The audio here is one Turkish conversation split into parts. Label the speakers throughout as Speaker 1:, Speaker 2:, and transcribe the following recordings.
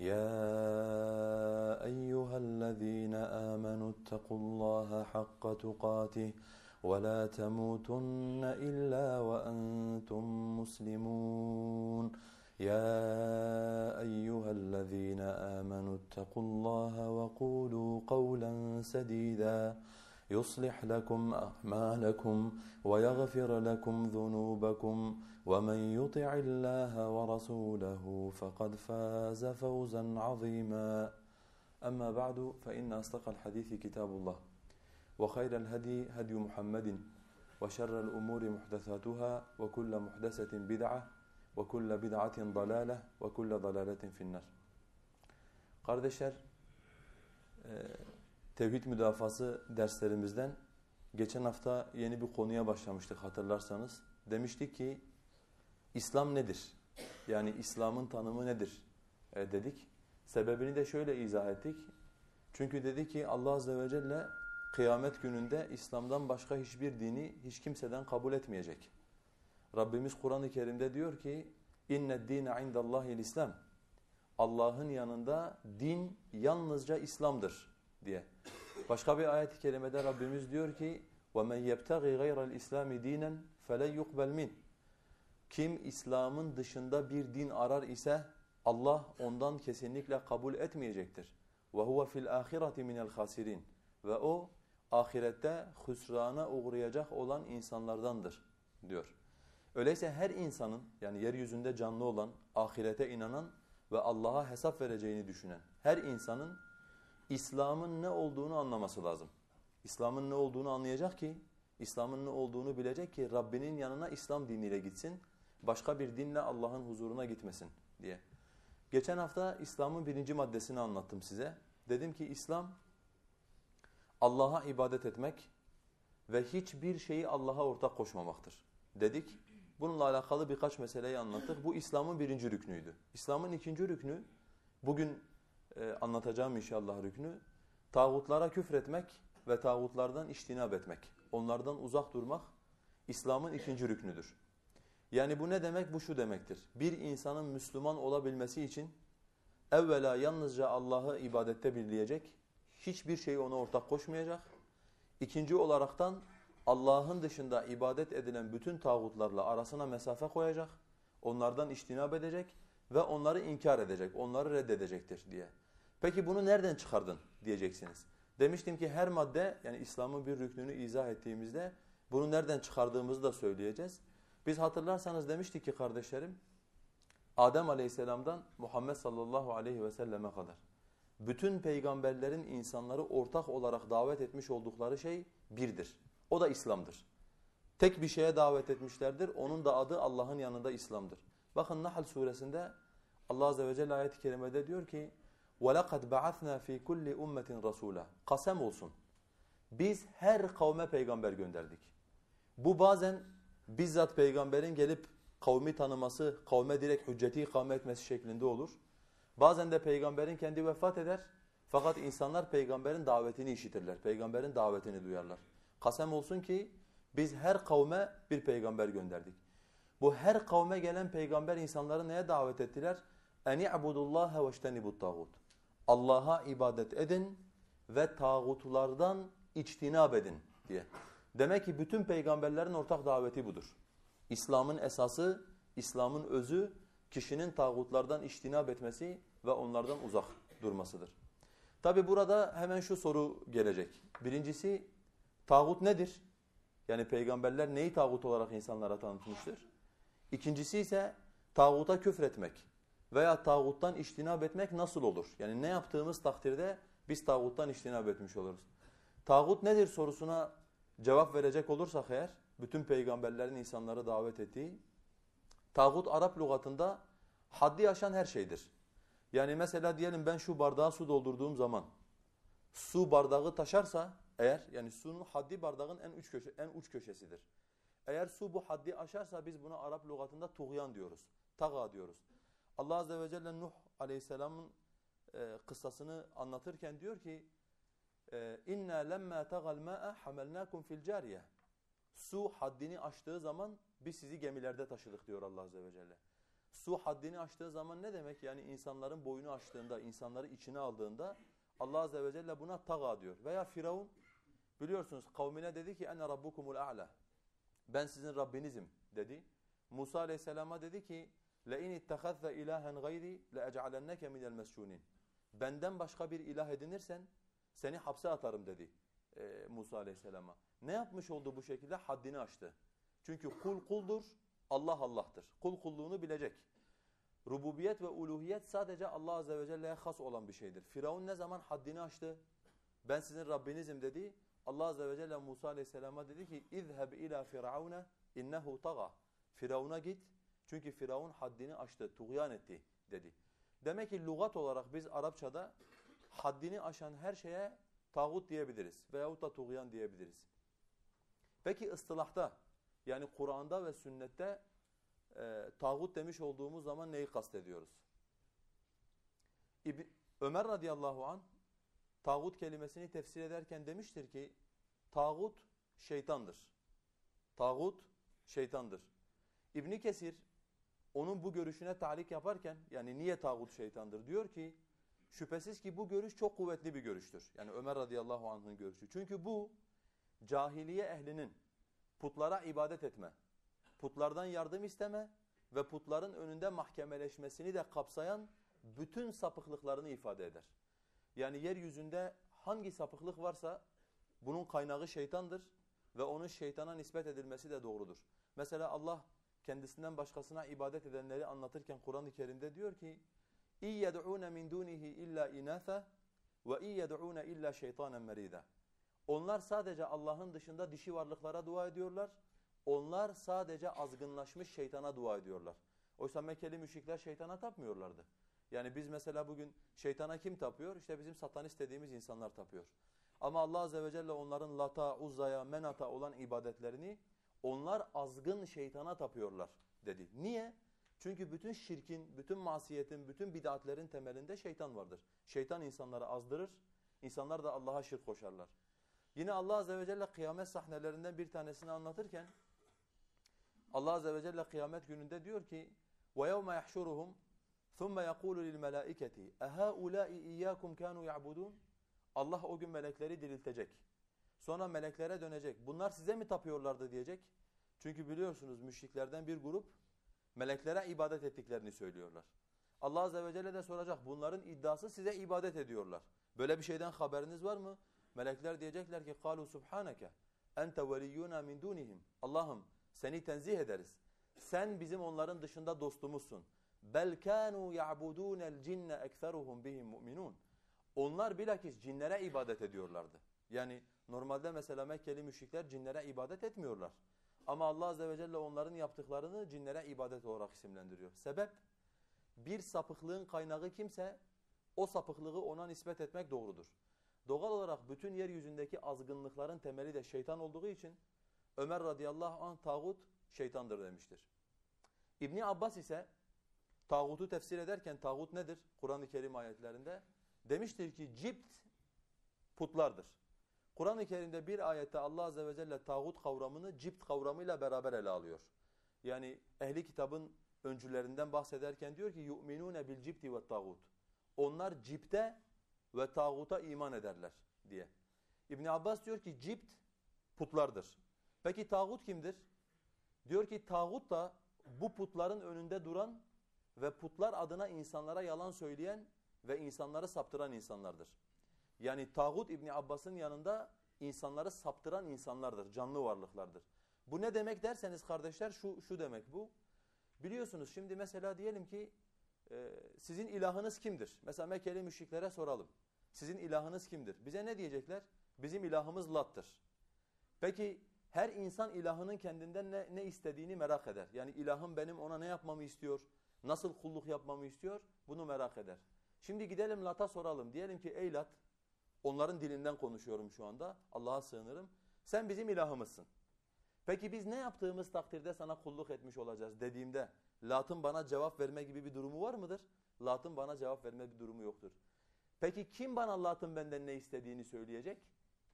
Speaker 1: يا أيها الذين آمنوا اتقوا الله حق تقاته ولا تموتن إلا وأنتم مسلمون. يا أيها الذين آمنوا اتقوا الله وقولوا قولا سديدا. يصلح لكم أعمالكم ويغفر لكم ذنوبكم ومن يطع الله ورسوله فقد فاز فوزا عظيما. أما بعد فإن أصدق الحديث كتاب الله وخير الهدي هدي محمد وشر الأمور محدثاتها وكل محدثة بدعة وكل بدعة ضلالة وكل ضلالة في النار. Kardeşler, tevhid müdafası derslerimizden geçen hafta yeni bir konuya başlamıştık hatırlarsanız. Demiştik ki İslam nedir? Yani İslam'ın tanımı nedir e, dedik. Sebebini de şöyle izah ettik. Çünkü dedi ki Allah Azze ve Celle kıyamet gününde İslam'dan başka hiçbir dini hiç kimseden kabul etmeyecek. Rabbimiz Kur'an-ı Kerim'de diyor ki inne dine indallahil İslam. Allah'ın yanında din yalnızca İslam'dır diye. Başka bir ayet-i kerimede Rabbimiz diyor ki وَمَنْ يَبْتَغِ غَيْرَ الْاِسْلَامِ دِينًا فَلَنْ يُقْبَلْ مِنْ Kim İslam'ın dışında bir din arar ise Allah ondan kesinlikle kabul etmeyecektir. وَهُوَ فِي الْآخِرَةِ مِنَ الْخَاسِرِينَ Ve o ahirette hüsrana uğrayacak olan insanlardandır diyor. Öyleyse her insanın yani yeryüzünde canlı olan, ahirete inanan ve Allah'a hesap vereceğini düşünen her insanın İslam'ın ne olduğunu anlaması lazım. İslam'ın ne olduğunu anlayacak ki, İslam'ın ne olduğunu bilecek ki Rabbinin yanına İslam diniyle gitsin, başka bir dinle Allah'ın huzuruna gitmesin diye. Geçen hafta İslam'ın birinci maddesini anlattım size. Dedim ki İslam Allah'a ibadet etmek ve hiçbir şeyi Allah'a ortak koşmamaktır dedik. Bununla alakalı birkaç meseleyi anlattık. Bu İslam'ın birinci rüknüydü. İslam'ın ikinci rüknü, bugün e, anlatacağım inşallah rüknü, tağutlara küfretmek ve tağutlardan iştinab etmek. Onlardan uzak durmak İslam'ın ikinci rüknüdür. Yani bu ne demek? Bu şu demektir. Bir insanın Müslüman olabilmesi için evvela yalnızca Allah'ı ibadette birleyecek, hiçbir şeyi ona ortak koşmayacak. İkinci olaraktan Allah'ın dışında ibadet edilen bütün tağutlarla arasına mesafe koyacak, onlardan iştinab edecek ve onları inkar edecek, onları reddedecektir diye. Peki bunu nereden çıkardın diyeceksiniz. Demiştim ki her madde yani İslam'ın bir rüknünü izah ettiğimizde bunu nereden çıkardığımızı da söyleyeceğiz. Biz hatırlarsanız demiştik ki kardeşlerim Adem Aleyhisselam'dan Muhammed sallallahu aleyhi ve selleme kadar bütün peygamberlerin insanları ortak olarak davet etmiş oldukları şey birdir. O da İslam'dır. Tek bir şeye davet etmişlerdir. Onun da adı Allah'ın yanında İslam'dır. Bakın Nahl suresinde Allah azze ve celle ayet-i kerimede diyor ki وَلَقَدْ بَعَثْنَا ف۪ي كُلِّ اُمَّةٍ رَسُولًا Kasem olsun. Biz her kavme peygamber gönderdik. Bu bazen bizzat peygamberin gelip kavmi tanıması, kavme direkt hücceti ikame etmesi şeklinde olur. Bazen de peygamberin kendi vefat eder. Fakat insanlar peygamberin davetini işitirler. Peygamberin davetini duyarlar. Kasem olsun ki biz her kavme bir peygamber gönderdik. Bu her kavme gelen peygamber insanları neye davet ettiler? اَنِ اَعْبُدُ اللّٰهَ وَاجْتَنِبُ الطَّاغُوتِ Allah'a ibadet edin ve tağutlardan içtinab edin diye. Demek ki bütün peygamberlerin ortak daveti budur. İslam'ın esası, İslam'ın özü kişinin tağutlardan içtinab etmesi ve onlardan uzak durmasıdır. Tabi burada hemen şu soru gelecek. Birincisi tağut nedir? Yani peygamberler neyi tağut olarak insanlara tanıtmıştır? İkincisi ise tağuta küfretmek veya tağuttan iştinab etmek nasıl olur? Yani ne yaptığımız takdirde biz tağuttan iştinab etmiş oluruz. Tağut nedir sorusuna cevap verecek olursak eğer, bütün peygamberlerin insanları davet ettiği, tağut Arap lügatında haddi aşan her şeydir. Yani mesela diyelim ben şu bardağa su doldurduğum zaman su bardağı taşarsa eğer yani sunun haddi bardağın en uç köşe en uç köşesidir. Eğer su bu haddi aşarsa biz buna Arap lügatında tuğyan diyoruz. Taga diyoruz. Allah azze ve celle Nuh Aleyhisselam'ın e, kıssasını anlatırken diyor ki e, inna lemma tagal ma'a hamalnakum fil cariye. Su haddini aştığı zaman biz sizi gemilerde taşıdık diyor Allah azze ve celle. Su haddini aştığı zaman ne demek? Yani insanların boyunu aştığında, insanları içine aldığında Allah azze ve celle buna taga diyor. Veya Firavun biliyorsunuz kavmine dedi ki ene rabbukumul a'la. Ben sizin Rabbinizim dedi. Musa aleyhisselama dedi ki لَاِنِ اتَّخَذَّ اِلَٰهًا غَيْرِ لَاَجْعَلَنَّكَ مِنَ الْمَسْجُونِينَ Benden başka bir ilah edinirsen seni hapse atarım dedi e, Musa aleyhisselama. Ne yapmış oldu bu şekilde? Haddini aştı. Çünkü kul kuldur, Allah Allah'tır. Kul kulluğunu bilecek. Rububiyet ve uluhiyet sadece Allah azze ve celle'ye has olan bir şeydir. Firavun ne zaman haddini aştı? Ben sizin Rabbinizim dedi. Allah azze ve celle Musa aleyhisselama dedi ki اِذْهَبْ اِلَى فِرْعَوْنَ اِنَّهُ طَغَى Firavun'a git çünkü Firavun haddini aştı, tuğyan etti dedi. Demek ki lügat olarak biz Arapçada haddini aşan her şeye tağut diyebiliriz veyahut da tuğyan diyebiliriz. Peki ıstılahta yani Kur'an'da ve sünnette e, tağut demiş olduğumuz zaman neyi kastediyoruz? İb Ömer radıyallahu an tağut kelimesini tefsir ederken demiştir ki tağut şeytandır. Tağut şeytandır. İbni Kesir onun bu görüşüne talik yaparken yani niye tağut şeytandır diyor ki şüphesiz ki bu görüş çok kuvvetli bir görüştür. Yani Ömer radıyallahu anh'ın görüşü. Çünkü bu cahiliye ehlinin putlara ibadet etme, putlardan yardım isteme ve putların önünde mahkemeleşmesini de kapsayan bütün sapıklıklarını ifade eder. Yani yeryüzünde hangi sapıklık varsa bunun kaynağı şeytandır ve onun şeytana nispet edilmesi de doğrudur. Mesela Allah kendisinden başkasına ibadet edenleri anlatırken Kur'an-ı Kerim'de diyor ki اِيَّدْعُونَ مِنْ دُونِهِ اِلَّا اِنَاثًا وَاِيَّدْعُونَ اِلَّا شَيْطَانًا مَرِيدًا Onlar sadece Allah'ın dışında dişi varlıklara dua ediyorlar. Onlar sadece azgınlaşmış şeytana dua ediyorlar. Oysa Mekkeli müşrikler şeytana tapmıyorlardı. Yani biz mesela bugün şeytana kim tapıyor? İşte bizim satanist dediğimiz insanlar tapıyor. Ama Allah Azze ve Celle onların lata, uzzaya, menata olan ibadetlerini onlar azgın şeytana tapıyorlar dedi. Niye? Çünkü bütün şirkin, bütün masiyetin, bütün bid'atlerin temelinde şeytan vardır. Şeytan insanları azdırır, insanlar da Allah'a şirk koşarlar. Yine Allah Azze ve Celle kıyamet sahnelerinden bir tanesini anlatırken Allah Azze ve Celle kıyamet gününde diyor ki وَيَوْمَ يَحْشُرُهُمْ ثُمَّ يَقُولُ لِلْمَلَائِكَةِ اَهَا اِيَّاكُمْ كَانُوا يَعْبُدُونَ Allah o gün melekleri diriltecek. Sonra meleklere dönecek. Bunlar size mi tapıyorlardı diyecek. Çünkü biliyorsunuz müşriklerden bir grup meleklere ibadet ettiklerini söylüyorlar. Allah Azze ve Celle de soracak. Bunların iddiası size ibadet ediyorlar. Böyle bir şeyden haberiniz var mı? Melekler diyecekler ki قَالُوا سُبْحَانَكَ اَنْتَ وَلِيُّنَا مِنْ دُونِهِمْ Allah'ım seni tenzih ederiz. Sen bizim onların dışında dostumuzsun. بَلْ كَانُوا يَعْبُدُونَ الْجِنَّ اَكْثَرُهُمْ بِهِمْ مُؤْمِنُونَ Onlar bilakis cinlere ibadet ediyorlardı. Yani normalde mesela Mekkeli müşrikler cinlere ibadet etmiyorlar. Ama Allah Azze ve Celle onların yaptıklarını cinlere ibadet olarak isimlendiriyor. Sebep bir sapıklığın kaynağı kimse o sapıklığı ona nispet etmek doğrudur. Doğal olarak bütün yeryüzündeki azgınlıkların temeli de şeytan olduğu için Ömer radıyallahu anh tağut şeytandır demiştir. İbni Abbas ise tağutu tefsir ederken tağut nedir? Kur'an-ı Kerim ayetlerinde demiştir ki cipt putlardır. Kur'an-ı Kerim'de bir ayette Allah Azze ve Celle tağut kavramını cipt kavramıyla beraber ele alıyor. Yani ehli kitabın öncülerinden bahsederken diyor ki cipti ve tağut. Onlar cipte ve tağuta iman ederler diye. İbn Abbas diyor ki cipt putlardır. Peki tağut kimdir? Diyor ki tağut da bu putların önünde duran ve putlar adına insanlara yalan söyleyen ve insanları saptıran insanlardır. Yani tağut İbni Abbas'ın yanında insanları saptıran insanlardır, canlı varlıklardır. Bu ne demek derseniz kardeşler şu, şu demek bu. Biliyorsunuz şimdi mesela diyelim ki e, sizin ilahınız kimdir? Mesela Mekkeli müşriklere soralım. Sizin ilahınız kimdir? Bize ne diyecekler? Bizim ilahımız Lat'tır. Peki her insan ilahının kendinden ne, ne istediğini merak eder. Yani ilahım benim ona ne yapmamı istiyor? Nasıl kulluk yapmamı istiyor? Bunu merak eder. Şimdi gidelim Lat'a soralım. Diyelim ki ey Lat, onların dilinden konuşuyorum şu anda. Allah'a sığınırım. Sen bizim ilahımızsın. Peki biz ne yaptığımız takdirde sana kulluk etmiş olacağız dediğimde Lat'ın bana cevap verme gibi bir durumu var mıdır? Lat'ın bana cevap verme bir durumu yoktur. Peki kim bana Lat'ın benden ne istediğini söyleyecek?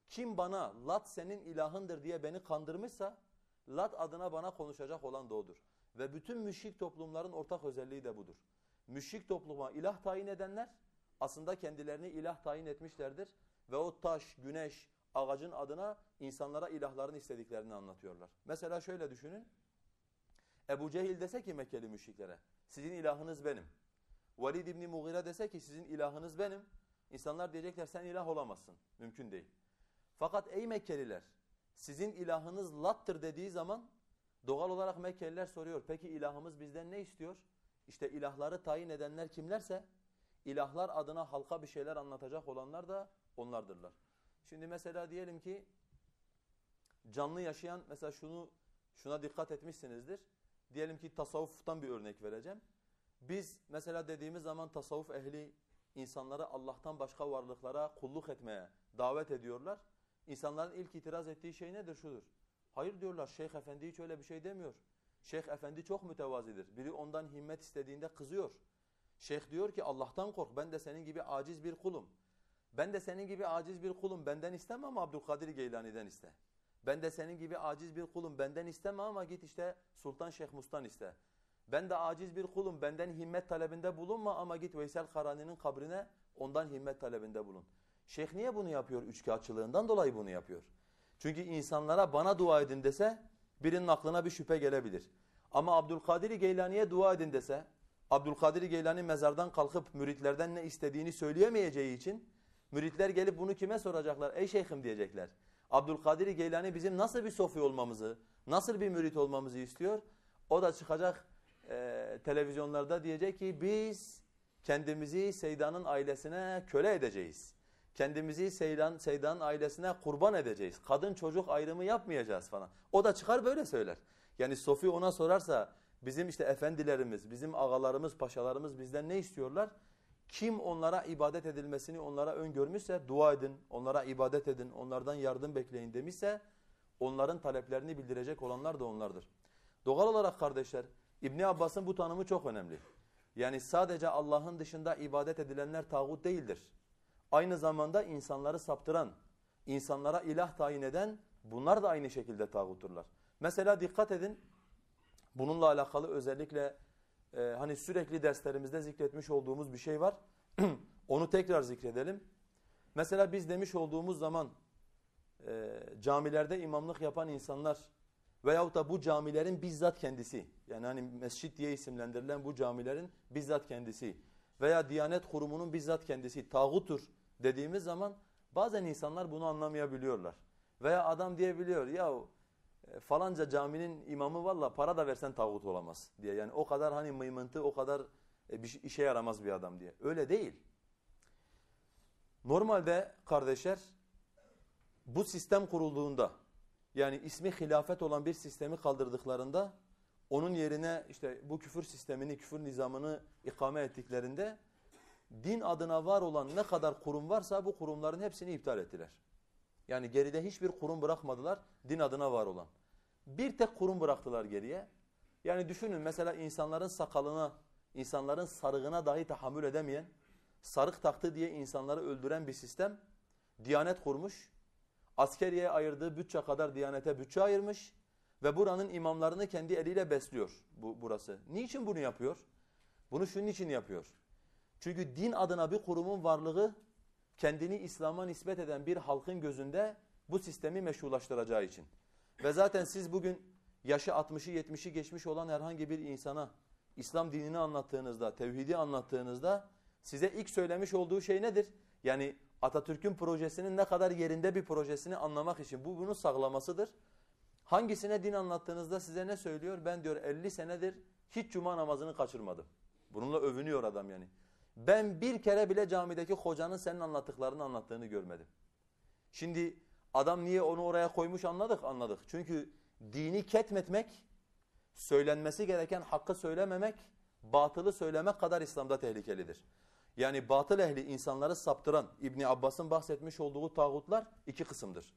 Speaker 1: Kim bana Lat senin ilahındır diye beni kandırmışsa Lat adına bana konuşacak olan da odur. Ve bütün müşrik toplumların ortak özelliği de budur. Müşrik topluma ilah tayin edenler aslında kendilerini ilah tayin etmişlerdir. Ve o taş, güneş, ağacın adına insanlara ilahlarını istediklerini anlatıyorlar. Mesela şöyle düşünün. Ebu Cehil dese ki Mekkeli müşriklere sizin ilahınız benim. Velid İbni Mughire dese ki sizin ilahınız benim. İnsanlar diyecekler sen ilah olamazsın. Mümkün değil. Fakat ey Mekkeliler sizin ilahınız Lat'tır dediği zaman doğal olarak Mekkeliler soruyor. Peki ilahımız bizden ne istiyor? İşte ilahları tayin edenler kimlerse ilahlar adına halka bir şeyler anlatacak olanlar da onlardırlar. Şimdi mesela diyelim ki canlı yaşayan mesela şunu şuna dikkat etmişsinizdir. Diyelim ki tasavvuftan bir örnek vereceğim. Biz mesela dediğimiz zaman tasavvuf ehli insanları Allah'tan başka varlıklara kulluk etmeye davet ediyorlar. İnsanların ilk itiraz ettiği şey nedir? Şudur. Hayır diyorlar Şeyh Efendi hiç öyle bir şey demiyor. Şeyh Efendi çok mütevazidir. Biri ondan himmet istediğinde kızıyor. Şeyh diyor ki Allah'tan kork ben de senin gibi aciz bir kulum. Ben de senin gibi aciz bir kulum benden isteme ama Abdülkadir Geylani'den iste. Ben de senin gibi aciz bir kulum benden isteme ama git işte Sultan Şeyh Mus'tan iste. Ben de aciz bir kulum benden himmet talebinde bulunma ama git Veysel Karani'nin kabrine ondan himmet talebinde bulun. Şeyh niye bunu yapıyor? Üçkağıtçılığından dolayı bunu yapıyor. Çünkü insanlara bana dua edin dese birinin aklına bir şüphe gelebilir. Ama Abdülkadir Geylani'ye dua edin dese Abdülkadir Geylani mezardan kalkıp müritlerden ne istediğini söyleyemeyeceği için müritler gelip bunu kime soracaklar? Ey şeyhim diyecekler. Abdülkadir Geylani bizim nasıl bir sofi olmamızı, nasıl bir mürit olmamızı istiyor? O da çıkacak e, televizyonlarda diyecek ki biz kendimizi Seydan'ın ailesine köle edeceğiz. Kendimizi Seydan, Seydan'ın ailesine kurban edeceğiz. Kadın çocuk ayrımı yapmayacağız falan. O da çıkar böyle söyler. Yani Sofi ona sorarsa bizim işte efendilerimiz, bizim ağalarımız, paşalarımız bizden ne istiyorlar? Kim onlara ibadet edilmesini onlara öngörmüşse dua edin, onlara ibadet edin, onlardan yardım bekleyin demişse onların taleplerini bildirecek olanlar da onlardır. Doğal olarak kardeşler İbni Abbas'ın bu tanımı çok önemli. Yani sadece Allah'ın dışında ibadet edilenler tağut değildir. Aynı zamanda insanları saptıran, insanlara ilah tayin eden bunlar da aynı şekilde tağuturlar. Mesela dikkat edin bununla alakalı özellikle e, hani sürekli derslerimizde zikretmiş olduğumuz bir şey var. Onu tekrar zikredelim. Mesela biz demiş olduğumuz zaman e, camilerde imamlık yapan insanlar veyahut da bu camilerin bizzat kendisi yani hani mescit diye isimlendirilen bu camilerin bizzat kendisi veya Diyanet Kurumu'nun bizzat kendisi tağutur dediğimiz zaman bazen insanlar bunu anlamayabiliyorlar. Veya adam diyebiliyor ya falanca caminin imamı valla para da versen tağut olamaz diye. Yani o kadar hani mıymıntı o kadar e, bir işe yaramaz bir adam diye. Öyle değil. Normalde kardeşler bu sistem kurulduğunda yani ismi hilafet olan bir sistemi kaldırdıklarında onun yerine işte bu küfür sistemini, küfür nizamını ikame ettiklerinde din adına var olan ne kadar kurum varsa bu kurumların hepsini iptal ettiler. Yani geride hiçbir kurum bırakmadılar din adına var olan. Bir tek kurum bıraktılar geriye. Yani düşünün mesela insanların sakalına, insanların sarığına dahi tahammül edemeyen, sarık taktı diye insanları öldüren bir sistem Diyanet kurmuş. Askeriye ayırdığı bütçe kadar Diyanete bütçe ayırmış ve buranın imamlarını kendi eliyle besliyor bu burası. Niçin bunu yapıyor? Bunu şunun için yapıyor. Çünkü din adına bir kurumun varlığı kendini İslam'a nispet eden bir halkın gözünde bu sistemi meşrulaştıracağı için. Ve zaten siz bugün yaşı 60'ı 70'i geçmiş olan herhangi bir insana İslam dinini anlattığınızda, tevhidi anlattığınızda size ilk söylemiş olduğu şey nedir? Yani Atatürk'ün projesinin ne kadar yerinde bir projesini anlamak için bu bunu sağlamasıdır. Hangisine din anlattığınızda size ne söylüyor? Ben diyor 50 senedir hiç cuma namazını kaçırmadım. Bununla övünüyor adam yani. Ben bir kere bile camideki hocanın senin anlattıklarını anlattığını görmedim. Şimdi adam niye onu oraya koymuş anladık anladık. Çünkü dini ketmetmek, söylenmesi gereken hakkı söylememek, batılı söylemek kadar İslam'da tehlikelidir. Yani batıl ehli insanları saptıran İbni Abbas'ın bahsetmiş olduğu tağutlar iki kısımdır.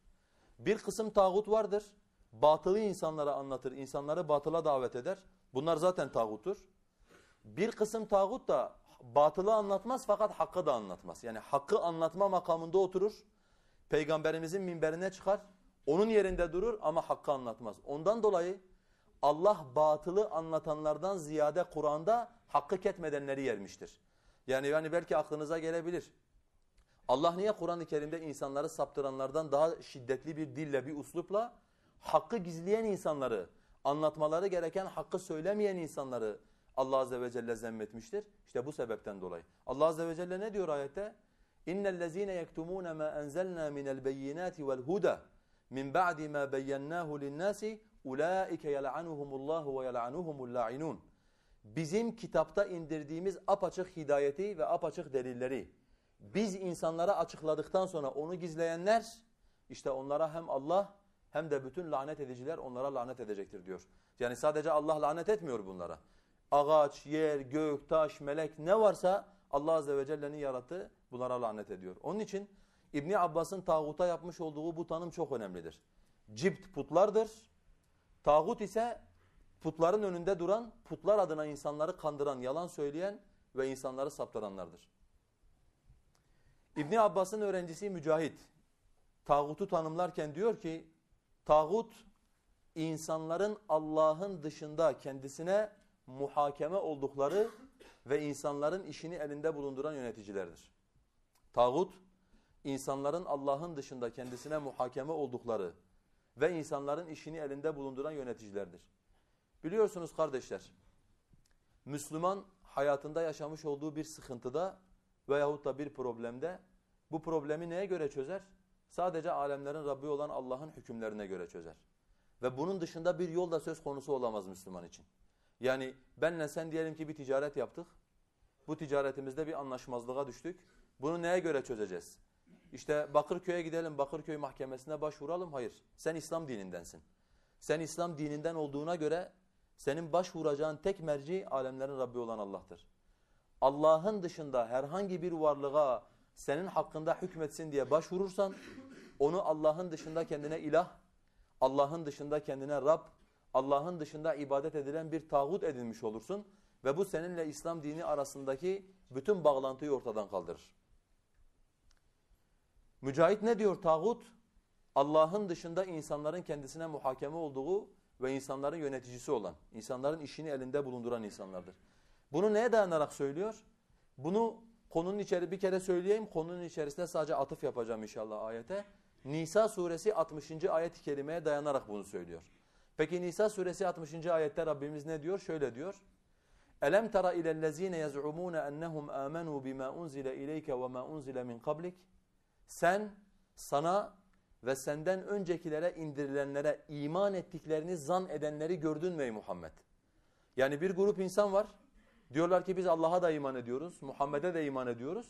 Speaker 1: Bir kısım tağut vardır. Batılı insanlara anlatır, insanları batıla davet eder. Bunlar zaten tağuttur. Bir kısım tağut da batılı anlatmaz fakat hakkı da anlatmaz. Yani hakkı anlatma makamında oturur. Peygamberimizin minberine çıkar. Onun yerinde durur ama hakkı anlatmaz. Ondan dolayı Allah batılı anlatanlardan ziyade Kur'an'da hakkı ketmedenleri yermiştir. Yani yani belki aklınıza gelebilir. Allah niye Kur'an-ı Kerim'de insanları saptıranlardan daha şiddetli bir dille, bir uslupla hakkı gizleyen insanları, anlatmaları gereken hakkı söylemeyen insanları Allah azze ve celle zemmetmiştir. İşte bu sebepten dolayı. Allah azze ve celle ne diyor ayette? İnnellezîne yektumûne mâ enzelnâ minel beyinâti vel huda min ba'di mâ beyyennâhu linnâsi ulâike yel'anuhumullâhu ve yel'anuhumul lâ'inûn. Bizim kitapta indirdiğimiz apaçık hidayeti ve apaçık delilleri biz insanlara açıkladıktan sonra onu gizleyenler işte onlara hem Allah hem de bütün lanet ediciler onlara lanet edecektir diyor. Yani sadece Allah lanet etmiyor bunlara. Ağaç, yer, gök, taş, melek ne varsa Allah Azze ve Celle'nin yarattığı bunlara lanet ediyor. Onun için İbni Abbas'ın tağuta yapmış olduğu bu tanım çok önemlidir. Cipt putlardır. Tağut ise putların önünde duran, putlar adına insanları kandıran, yalan söyleyen ve insanları saptıranlardır. İbni Abbas'ın öğrencisi Mücahit, tağutu tanımlarken diyor ki, tağut insanların Allah'ın dışında kendisine muhakeme oldukları ve insanların işini elinde bulunduran yöneticilerdir. Tağut, insanların Allah'ın dışında kendisine muhakeme oldukları ve insanların işini elinde bulunduran yöneticilerdir. Biliyorsunuz kardeşler, Müslüman hayatında yaşamış olduğu bir sıkıntıda veyahut da bir problemde bu problemi neye göre çözer? Sadece alemlerin Rabbi olan Allah'ın hükümlerine göre çözer. Ve bunun dışında bir yol da söz konusu olamaz Müslüman için. Yani benle sen diyelim ki bir ticaret yaptık. Bu ticaretimizde bir anlaşmazlığa düştük. Bunu neye göre çözeceğiz? İşte Bakırköy'e gidelim, Bakırköy mahkemesine başvuralım. Hayır, sen İslam dinindensin. Sen İslam dininden olduğuna göre senin başvuracağın tek merci alemlerin Rabbi olan Allah'tır. Allah'ın dışında herhangi bir varlığa senin hakkında hükmetsin diye başvurursan onu Allah'ın dışında kendine ilah, Allah'ın dışında kendine Rab, Allah'ın dışında ibadet edilen bir tağut edinmiş olursun ve bu seninle İslam dini arasındaki bütün bağlantıyı ortadan kaldırır. Mücahit ne diyor tağut? Allah'ın dışında insanların kendisine muhakeme olduğu ve insanların yöneticisi olan, insanların işini elinde bulunduran insanlardır. Bunu neye dayanarak söylüyor? Bunu konunun içeri bir kere söyleyeyim. Konunun içerisinde sadece atıf yapacağım inşallah ayete. Nisa suresi 60. ayet-i kerimeye dayanarak bunu söylüyor. Peki Nisa suresi 60. ayette Rabbimiz ne diyor? Şöyle diyor. Elem tara ilellezine yez'umun ennehum amenu bima unzile ileyke ve ma unzile min qablik? Sen sana ve senden öncekilere indirilenlere iman ettiklerini zan edenleri gördün mü Muhammed? Yani bir grup insan var. Diyorlar ki biz Allah'a da iman ediyoruz, Muhammed'e de iman ediyoruz.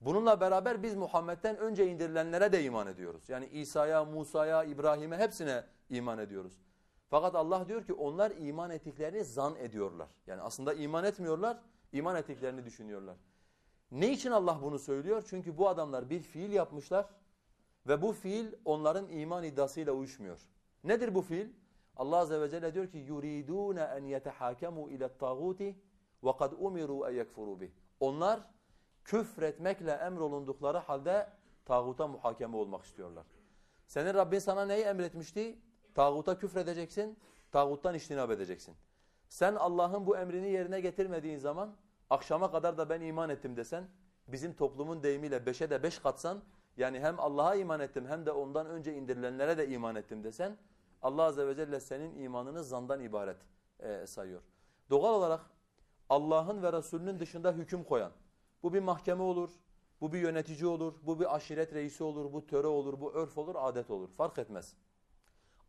Speaker 1: Bununla beraber biz Muhammed'den önce indirilenlere de iman ediyoruz. Yani İsa'ya, Musa'ya, İbrahim'e hepsine iman ediyoruz. Fakat Allah diyor ki onlar iman ettiklerini zan ediyorlar. Yani aslında iman etmiyorlar, iman ettiklerini düşünüyorlar. Ne için Allah bunu söylüyor? Çünkü bu adamlar bir fiil yapmışlar ve bu fiil onların iman iddiasıyla uyuşmuyor. Nedir bu fiil? Allah Azze ve Celle diyor ki yuridun en yetehakemu ile tağuti ve kad umiru en yekfuru. Onlar küfretmekle emrolundukları halde tağuta muhakeme olmak istiyorlar. Senin Rabbin sana neyi emretmişti? Tağuta küfredeceksin, tağuttan iştinab edeceksin. Sen Allah'ın bu emrini yerine getirmediğin zaman akşama kadar da ben iman ettim desen, bizim toplumun deyimiyle beşe de beş katsan, yani hem Allah'a iman ettim hem de ondan önce indirilenlere de iman ettim desen, Allah Azze ve Celle senin imanını zandan ibaret e, sayıyor. Doğal olarak Allah'ın ve Resulünün dışında hüküm koyan, bu bir mahkeme olur, Bu bir yönetici olur, bu bir aşiret reisi olur, bu töre olur, bu örf olur, adet olur. Fark etmez.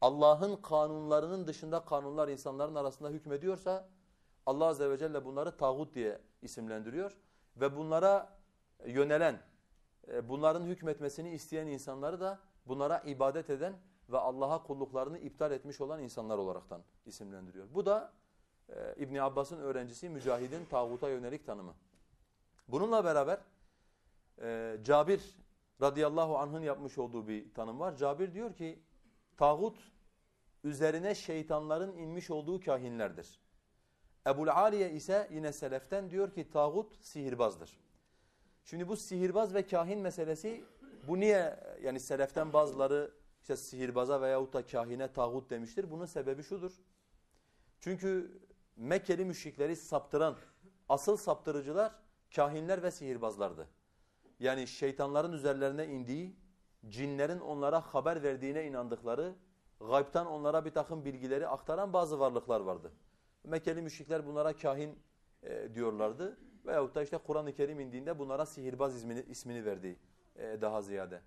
Speaker 1: Allah'ın kanunlarının dışında kanunlar insanların arasında hükmediyorsa Allah Azze ve Celle bunları tağut diye isimlendiriyor. Ve bunlara yönelen, e, bunların hükmetmesini isteyen insanları da bunlara ibadet eden ve Allah'a kulluklarını iptal etmiş olan insanlar olaraktan isimlendiriyor. Bu da e, İbn Abbas'ın öğrencisi Mücahid'in tağuta yönelik tanımı. Bununla beraber e, Cabir radıyallahu anh'ın yapmış olduğu bir tanım var. Cabir diyor ki tağut üzerine şeytanların inmiş olduğu kahinlerdir. Ebul Aliye ise yine seleften diyor ki tağut sihirbazdır. Şimdi bu sihirbaz ve kahin meselesi bu niye yani seleften bazıları işte sihirbaza veyahut da kahine tağut demiştir. Bunun sebebi şudur. Çünkü Mekkeli müşrikleri saptıran asıl saptırıcılar kahinler ve sihirbazlardı. Yani şeytanların üzerlerine indiği, cinlerin onlara haber verdiğine inandıkları, gaybtan onlara bir takım bilgileri aktaran bazı varlıklar vardı. Mekkeli müşrikler bunlara kahin e, diyorlardı. Veyahut da işte Kur'an-ı Kerim indiğinde bunlara sihirbaz ismini, ismini verdi e, daha ziyade.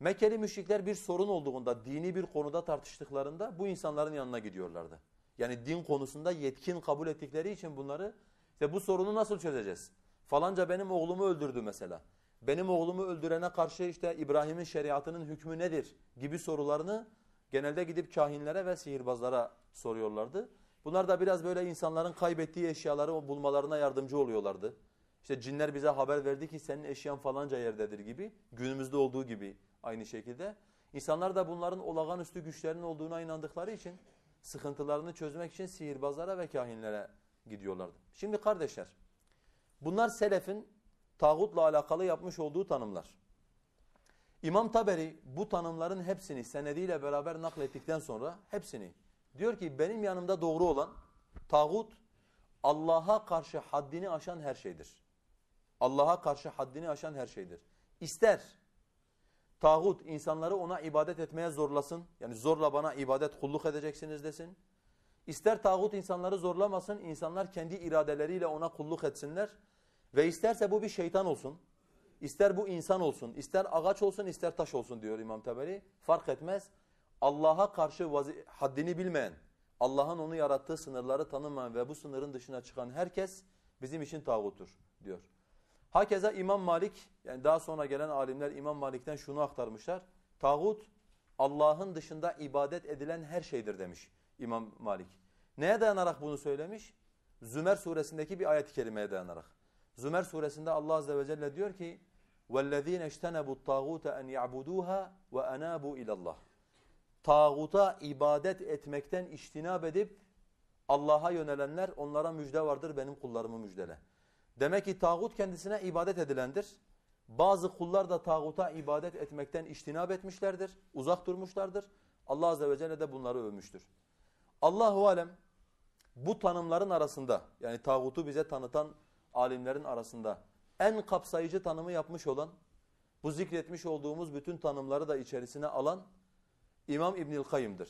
Speaker 1: Mekkeli müşrikler bir sorun olduğunda, dini bir konuda tartıştıklarında bu insanların yanına gidiyorlardı. Yani din konusunda yetkin kabul ettikleri için bunları işte bu sorunu nasıl çözeceğiz? Falanca benim oğlumu öldürdü mesela. Benim oğlumu öldürene karşı işte İbrahim'in şeriatının hükmü nedir gibi sorularını genelde gidip kahinlere ve sihirbazlara soruyorlardı. Bunlar da biraz böyle insanların kaybettiği eşyaları bulmalarına yardımcı oluyorlardı. İşte cinler bize haber verdi ki senin eşyan falanca yerdedir gibi. Günümüzde olduğu gibi aynı şekilde. İnsanlar da bunların olağanüstü güçlerinin olduğuna inandıkları için sıkıntılarını çözmek için sihirbazlara ve kahinlere gidiyorlardı. Şimdi kardeşler bunlar selefin tağutla alakalı yapmış olduğu tanımlar. İmam Taberi bu tanımların hepsini senediyle beraber naklettikten sonra hepsini diyor ki benim yanımda doğru olan tağut Allah'a karşı haddini aşan her şeydir. Allah'a karşı haddini aşan her şeydir. İster tağut insanları ona ibadet etmeye zorlasın. Yani zorla bana ibadet kulluk edeceksiniz desin. İster tağut insanları zorlamasın. insanlar kendi iradeleriyle ona kulluk etsinler. Ve isterse bu bir şeytan olsun. ister bu insan olsun. ister ağaç olsun ister taş olsun diyor İmam Taberi. Fark etmez. Allah'a karşı haddini bilmeyen, Allah'ın onu yarattığı sınırları tanımayan ve bu sınırın dışına çıkan herkes bizim için tağuttur diyor. Hakeza İmam Malik yani daha sonra gelen alimler İmam Malik'ten şunu aktarmışlar. Tağut Allah'ın dışında ibadet edilen her şeydir demiş İmam Malik. Neye dayanarak bunu söylemiş? Zümer suresindeki bir ayet-i kerimeye dayanarak. Zümer suresinde Allah azze ve celle diyor ki وَالَّذ۪ينَ اجْتَنَبُوا الطَّاغُوتَ اَنْ يَعْبُدُوهَا وَاَنَابُوا اِلَى اللّٰهِ Tağuta ibadet etmekten iştinab edip Allah'a yönelenler onlara müjde vardır benim kullarımı müjdele. Demek ki tağut kendisine ibadet edilendir. Bazı kullar da tağuta ibadet etmekten iştinab etmişlerdir, uzak durmuşlardır. Allah azze ve celle de bunları övmüştür. Allahu alem bu tanımların arasında yani tağutu bize tanıtan alimlerin arasında en kapsayıcı tanımı yapmış olan bu zikretmiş olduğumuz bütün tanımları da içerisine alan İmam İbnül Kayyım'dır.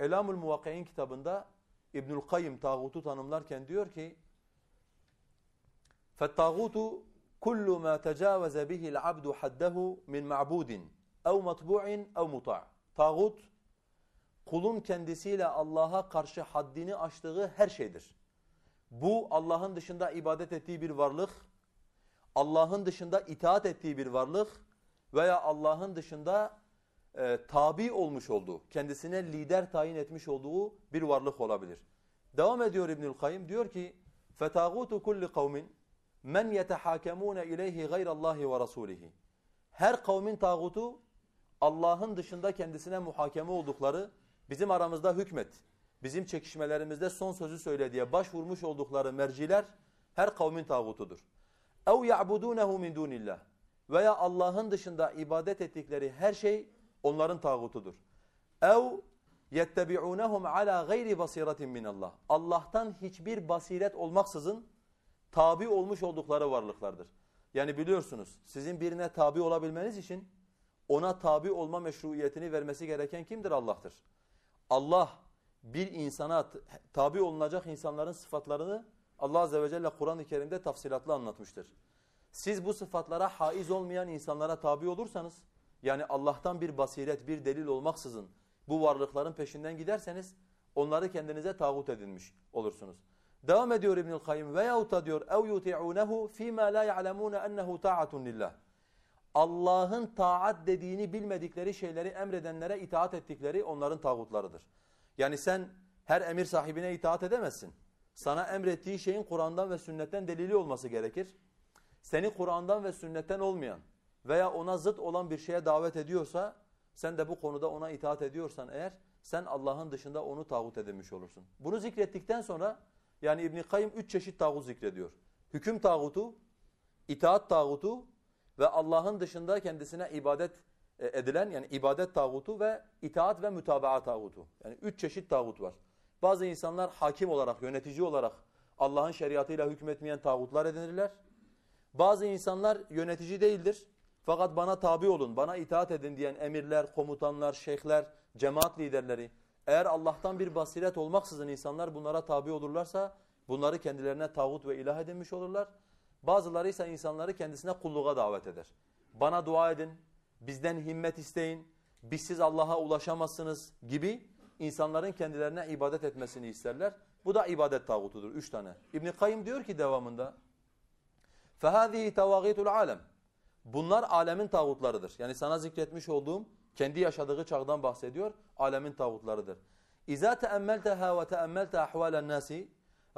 Speaker 1: Elamul Muvakki'in kitabında İbnül Kayyım tağutu tanımlarken diyor ki فالطاغوت كل ما تجاوز به العبد حده من معبود أو مطبوع أو مطاع Tağut kulun kendisiyle Allah'a karşı haddini aştığı her şeydir. Bu Allah'ın dışında ibadet ettiği bir varlık, Allah'ın dışında itaat ettiği bir varlık veya Allah'ın dışında e, tabi olmuş olduğu, kendisine lider tayin etmiş olduğu bir varlık olabilir. Devam ediyor İbnül Kayyim diyor ki: "Fetagutu kulli kavmin men yetehakemune ileyhi gayrallahi ve rasulihi." Her kavmin tağutu Allah'ın dışında kendisine muhakeme oldukları, bizim aramızda hükmet, bizim çekişmelerimizde son sözü söyle diye başvurmuş oldukları merciler her kavmin tağutudur. اَوْ يَعْبُدُونَهُ مِنْ دُونِ اللّٰهِ Veya Allah'ın dışında ibadet ettikleri her şey onların tağutudur. اَوْ يَتَّبِعُونَهُمْ عَلَى غَيْرِ بَصِيرَةٍ مِنَ اللّٰهِ Allah'tan hiçbir basiret olmaksızın tabi olmuş oldukları varlıklardır. Yani biliyorsunuz sizin birine tabi olabilmeniz için ona tabi olma meşruiyetini vermesi gereken kimdir? Allah'tır. Allah bir insana tabi olunacak insanların sıfatlarını Allah Azze ve Celle Kur'an-ı Kerim'de tafsilatlı anlatmıştır. Siz bu sıfatlara haiz olmayan insanlara tabi olursanız, yani Allah'tan bir basiret, bir delil olmaksızın bu varlıkların peşinden giderseniz, onları kendinize tağut edinmiş olursunuz. Devam ediyor İbnül Kayyım veyahut da diyor ev yuti'unehu fîmâ lâ ya'lemûne ennehu ta'atun lillah. Allah'ın taat dediğini bilmedikleri şeyleri emredenlere itaat ettikleri onların tağutlarıdır. Yani sen her emir sahibine itaat edemezsin. Sana emrettiği şeyin Kur'an'dan ve sünnetten delili olması gerekir. Seni Kur'an'dan ve sünnetten olmayan veya ona zıt olan bir şeye davet ediyorsa sen de bu konuda ona itaat ediyorsan eğer sen Allah'ın dışında onu tağut edinmiş olursun. Bunu zikrettikten sonra yani İbn Kayyım üç çeşit tağut zikrediyor. Hüküm tağutu, itaat tağutu ve Allah'ın dışında kendisine ibadet edilen yani ibadet tağutu ve itaat ve mütabaa tağutu. Yani üç çeşit tağut var. Bazı insanlar hakim olarak, yönetici olarak Allah'ın şeriatıyla hükmetmeyen tağutlar edinirler. Bazı insanlar yönetici değildir. Fakat bana tabi olun, bana itaat edin diyen emirler, komutanlar, şeyhler, cemaat liderleri. Eğer Allah'tan bir basiret olmaksızın insanlar bunlara tabi olurlarsa bunları kendilerine tağut ve ilah edinmiş olurlar. Bazıları ise insanları kendisine kulluğa davet eder. Bana dua edin, bizden himmet isteyin, bizsiz Allah'a ulaşamazsınız gibi insanların kendilerine ibadet etmesini isterler. Bu da ibadet tağutudur. Üç tane. İbn Kayyım diyor ki devamında فَهَذِهِ تَوَاغِيتُ الْعَالَمِ Bunlar alemin tağutlarıdır. Yani sana zikretmiş olduğum kendi yaşadığı çağdan bahsediyor. Alemin tağutlarıdır. İza teammeltaha ve teammelta ahvalen nasi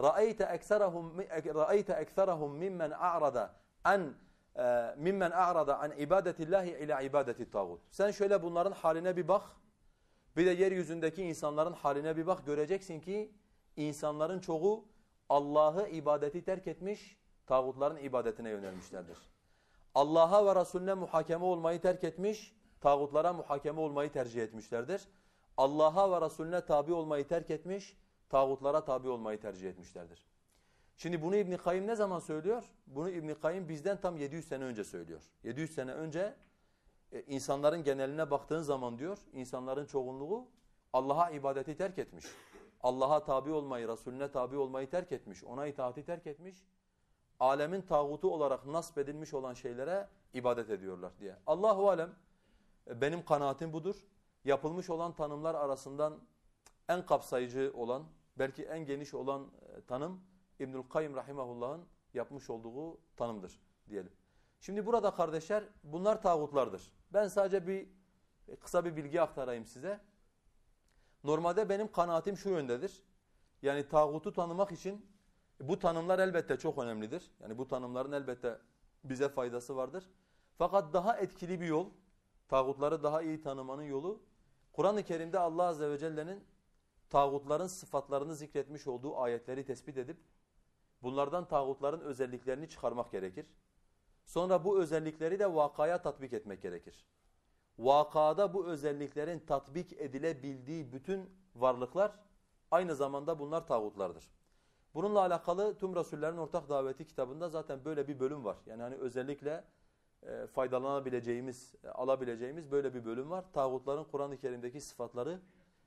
Speaker 1: ra'ayta ekserahum ra'ayta ekserahum mimmen a'rada an e, mimmen a'rada an ibadetillahi ila ibadeti tağut. Sen şöyle bunların haline bir bak. Bir de yeryüzündeki insanların haline bir bak göreceksin ki insanların çoğu Allah'ı ibadeti terk etmiş, tağutların ibadetine yönelmişlerdir. Allah'a ve Resulüne muhakeme olmayı terk etmiş, tağutlara muhakeme olmayı tercih etmişlerdir. Allah'a ve Resulüne tabi olmayı terk etmiş, tağutlara tabi olmayı tercih etmişlerdir. Şimdi bunu İbn Kayyim ne zaman söylüyor? Bunu İbn Kayyim bizden tam 700 sene önce söylüyor. 700 sene önce e, insanların geneline baktığın zaman diyor, insanların çoğunluğu Allah'a ibadeti terk etmiş. Allah'a tabi olmayı, Resulüne tabi olmayı terk etmiş, ona itaati terk etmiş. Alemin tağutu olarak nasp edilmiş olan şeylere ibadet ediyorlar diye. Allahu alem e, benim kanaatim budur. Yapılmış olan tanımlar arasından en kapsayıcı olan, belki en geniş olan e, tanım İbnül Kayyim rahimahullah'ın yapmış olduğu tanımdır diyelim. Şimdi burada kardeşler bunlar tağutlardır. Ben sadece bir e, kısa bir bilgi aktarayım size. Normalde benim kanaatim şu yöndedir. Yani tağutu tanımak için bu tanımlar elbette çok önemlidir. Yani bu tanımların elbette bize faydası vardır. Fakat daha etkili bir yol, tağutları daha iyi tanımanın yolu Kur'an-ı Kerim'de Allah Azze ve Celle'nin tağutların sıfatlarını zikretmiş olduğu ayetleri tespit edip bunlardan tağutların özelliklerini çıkarmak gerekir. Sonra bu özellikleri de vakaya tatbik etmek gerekir. Vakada bu özelliklerin tatbik edilebildiği bütün varlıklar aynı zamanda bunlar tağutlardır. Bununla alakalı tüm Resullerin Ortak Daveti kitabında zaten böyle bir bölüm var. Yani hani özellikle e, faydalanabileceğimiz, e, alabileceğimiz böyle bir bölüm var. Tağutların Kur'an-ı Kerim'deki sıfatları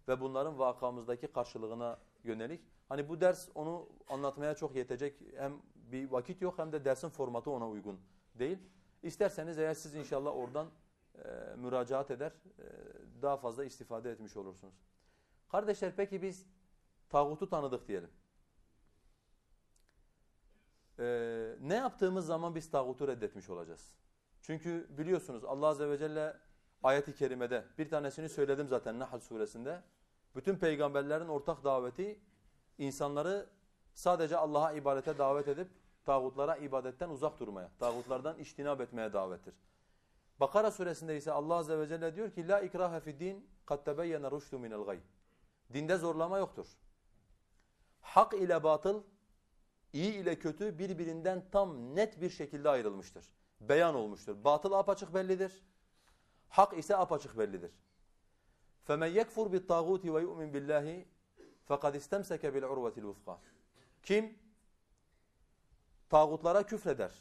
Speaker 1: ve bunların vakamızdaki karşılığına yönelik. Hani bu ders onu anlatmaya çok yetecek hem bir vakit yok hem de dersin formatı ona uygun değil. İsterseniz eğer siz inşallah oradan e, müracaat eder e, daha fazla istifade etmiş olursunuz. Kardeşler peki biz tağutu tanıdık diyelim. Ee, ne yaptığımız zaman biz tağutu reddetmiş olacağız. Çünkü biliyorsunuz Allah Azze ve Celle ayet-i kerimede bir tanesini söyledim zaten Nahl suresinde. Bütün peygamberlerin ortak daveti insanları sadece Allah'a ibadete davet edip tağutlara ibadetten uzak durmaya, tağutlardan iştinab etmeye davettir. Bakara suresinde ise Allah Azze ve Celle diyor ki La ikrahe fid din kad tebeyyene rüştü minel gay. Dinde zorlama yoktur. Hak ile batıl İyi ile kötü birbirinden tam net bir şekilde ayrılmıştır. Beyan olmuştur. Batıl apaçık bellidir. Hak ise apaçık bellidir. فَمَنْ يَكْفُرْ بِالطَّاغُوتِ وَيُؤْمِنْ بِاللّٰهِ فَقَدْ اِسْتَمْسَكَ بِالْعُرْوَةِ الْوُثْقَى Kim tağutlara küfreder,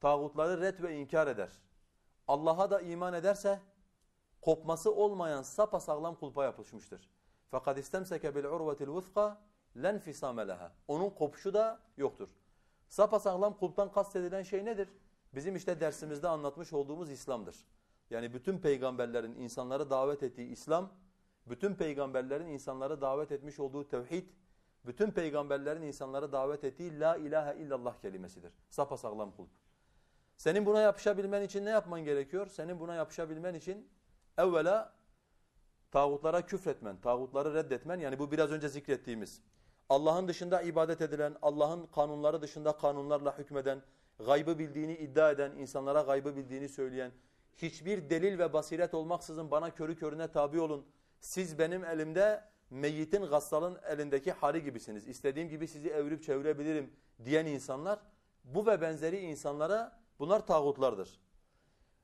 Speaker 1: tağutları red ve inkar eder, Allah'a da iman ederse kopması olmayan sapasağlam kulpa yapışmıştır. فَقَدْ اِسْتَمْسَكَ بِالْعُرْوَةِ الْوُثْقَى lenfisame leha. Onun kopuşu da yoktur. Sapasağlam kulptan kastedilen şey nedir? bizim işte dersimizde anlatmış olduğumuz İslam'dır. Yani bütün peygamberlerin insanları davet ettiği İslam, bütün peygamberlerin insanları davet etmiş olduğu tevhid, bütün peygamberlerin insanları davet ettiği la ilahe illallah kelimesidir. Sapasağlam kulp. Senin buna yapışabilmen için ne yapman gerekiyor? Senin buna yapışabilmen için evvela tağutlara küfretmen, tağutları reddetmen yani bu biraz önce zikrettiğimiz Allah'ın dışında ibadet edilen, Allah'ın kanunları dışında kanunlarla hükmeden, gaybı bildiğini iddia eden, insanlara gaybı bildiğini söyleyen, hiçbir delil ve basiret olmaksızın bana körü körüne tabi olun. Siz benim elimde meyyitin gassalın elindeki hali gibisiniz. İstediğim gibi sizi evirip çevirebilirim diyen insanlar bu ve benzeri insanlara bunlar tağutlardır.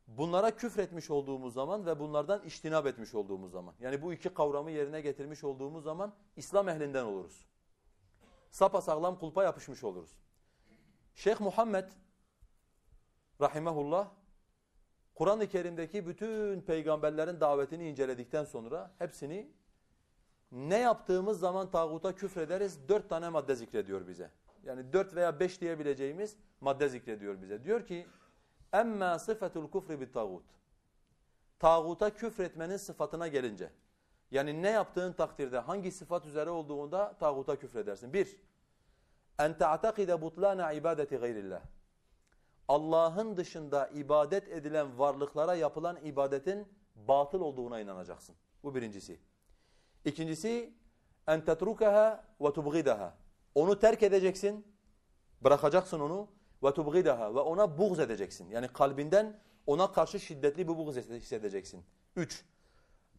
Speaker 1: Bunlara küfretmiş olduğumuz zaman ve bunlardan iştinab etmiş olduğumuz zaman yani bu iki kavramı yerine getirmiş olduğumuz zaman İslam ehlinden oluruz. Sapasağlam kulpa yapışmış oluruz. Şeyh Muhammed rahimehullah Kur'an-ı Kerim'deki bütün peygamberlerin davetini inceledikten sonra hepsini ne yaptığımız zaman tağuta küfrederiz dört tane madde zikrediyor bize. Yani dört veya beş diyebileceğimiz madde zikrediyor bize. Diyor ki sıfetul kufri bit tağut. Tağuta küfretmenin sıfatına gelince yani ne yaptığın takdirde hangi sıfat üzere olduğunda tağuta küfredersin. Bir, en te'atakide butlana ibadeti gayrillah. Allah'ın dışında ibadet edilen varlıklara yapılan ibadetin batıl olduğuna inanacaksın. Bu birincisi. İkincisi en tetrukaha ve tubgidaha. Onu terk edeceksin, bırakacaksın onu ve tubgidaha ve ona buğz edeceksin. Yani kalbinden ona karşı şiddetli bir buğz hissedeceksin. Üç.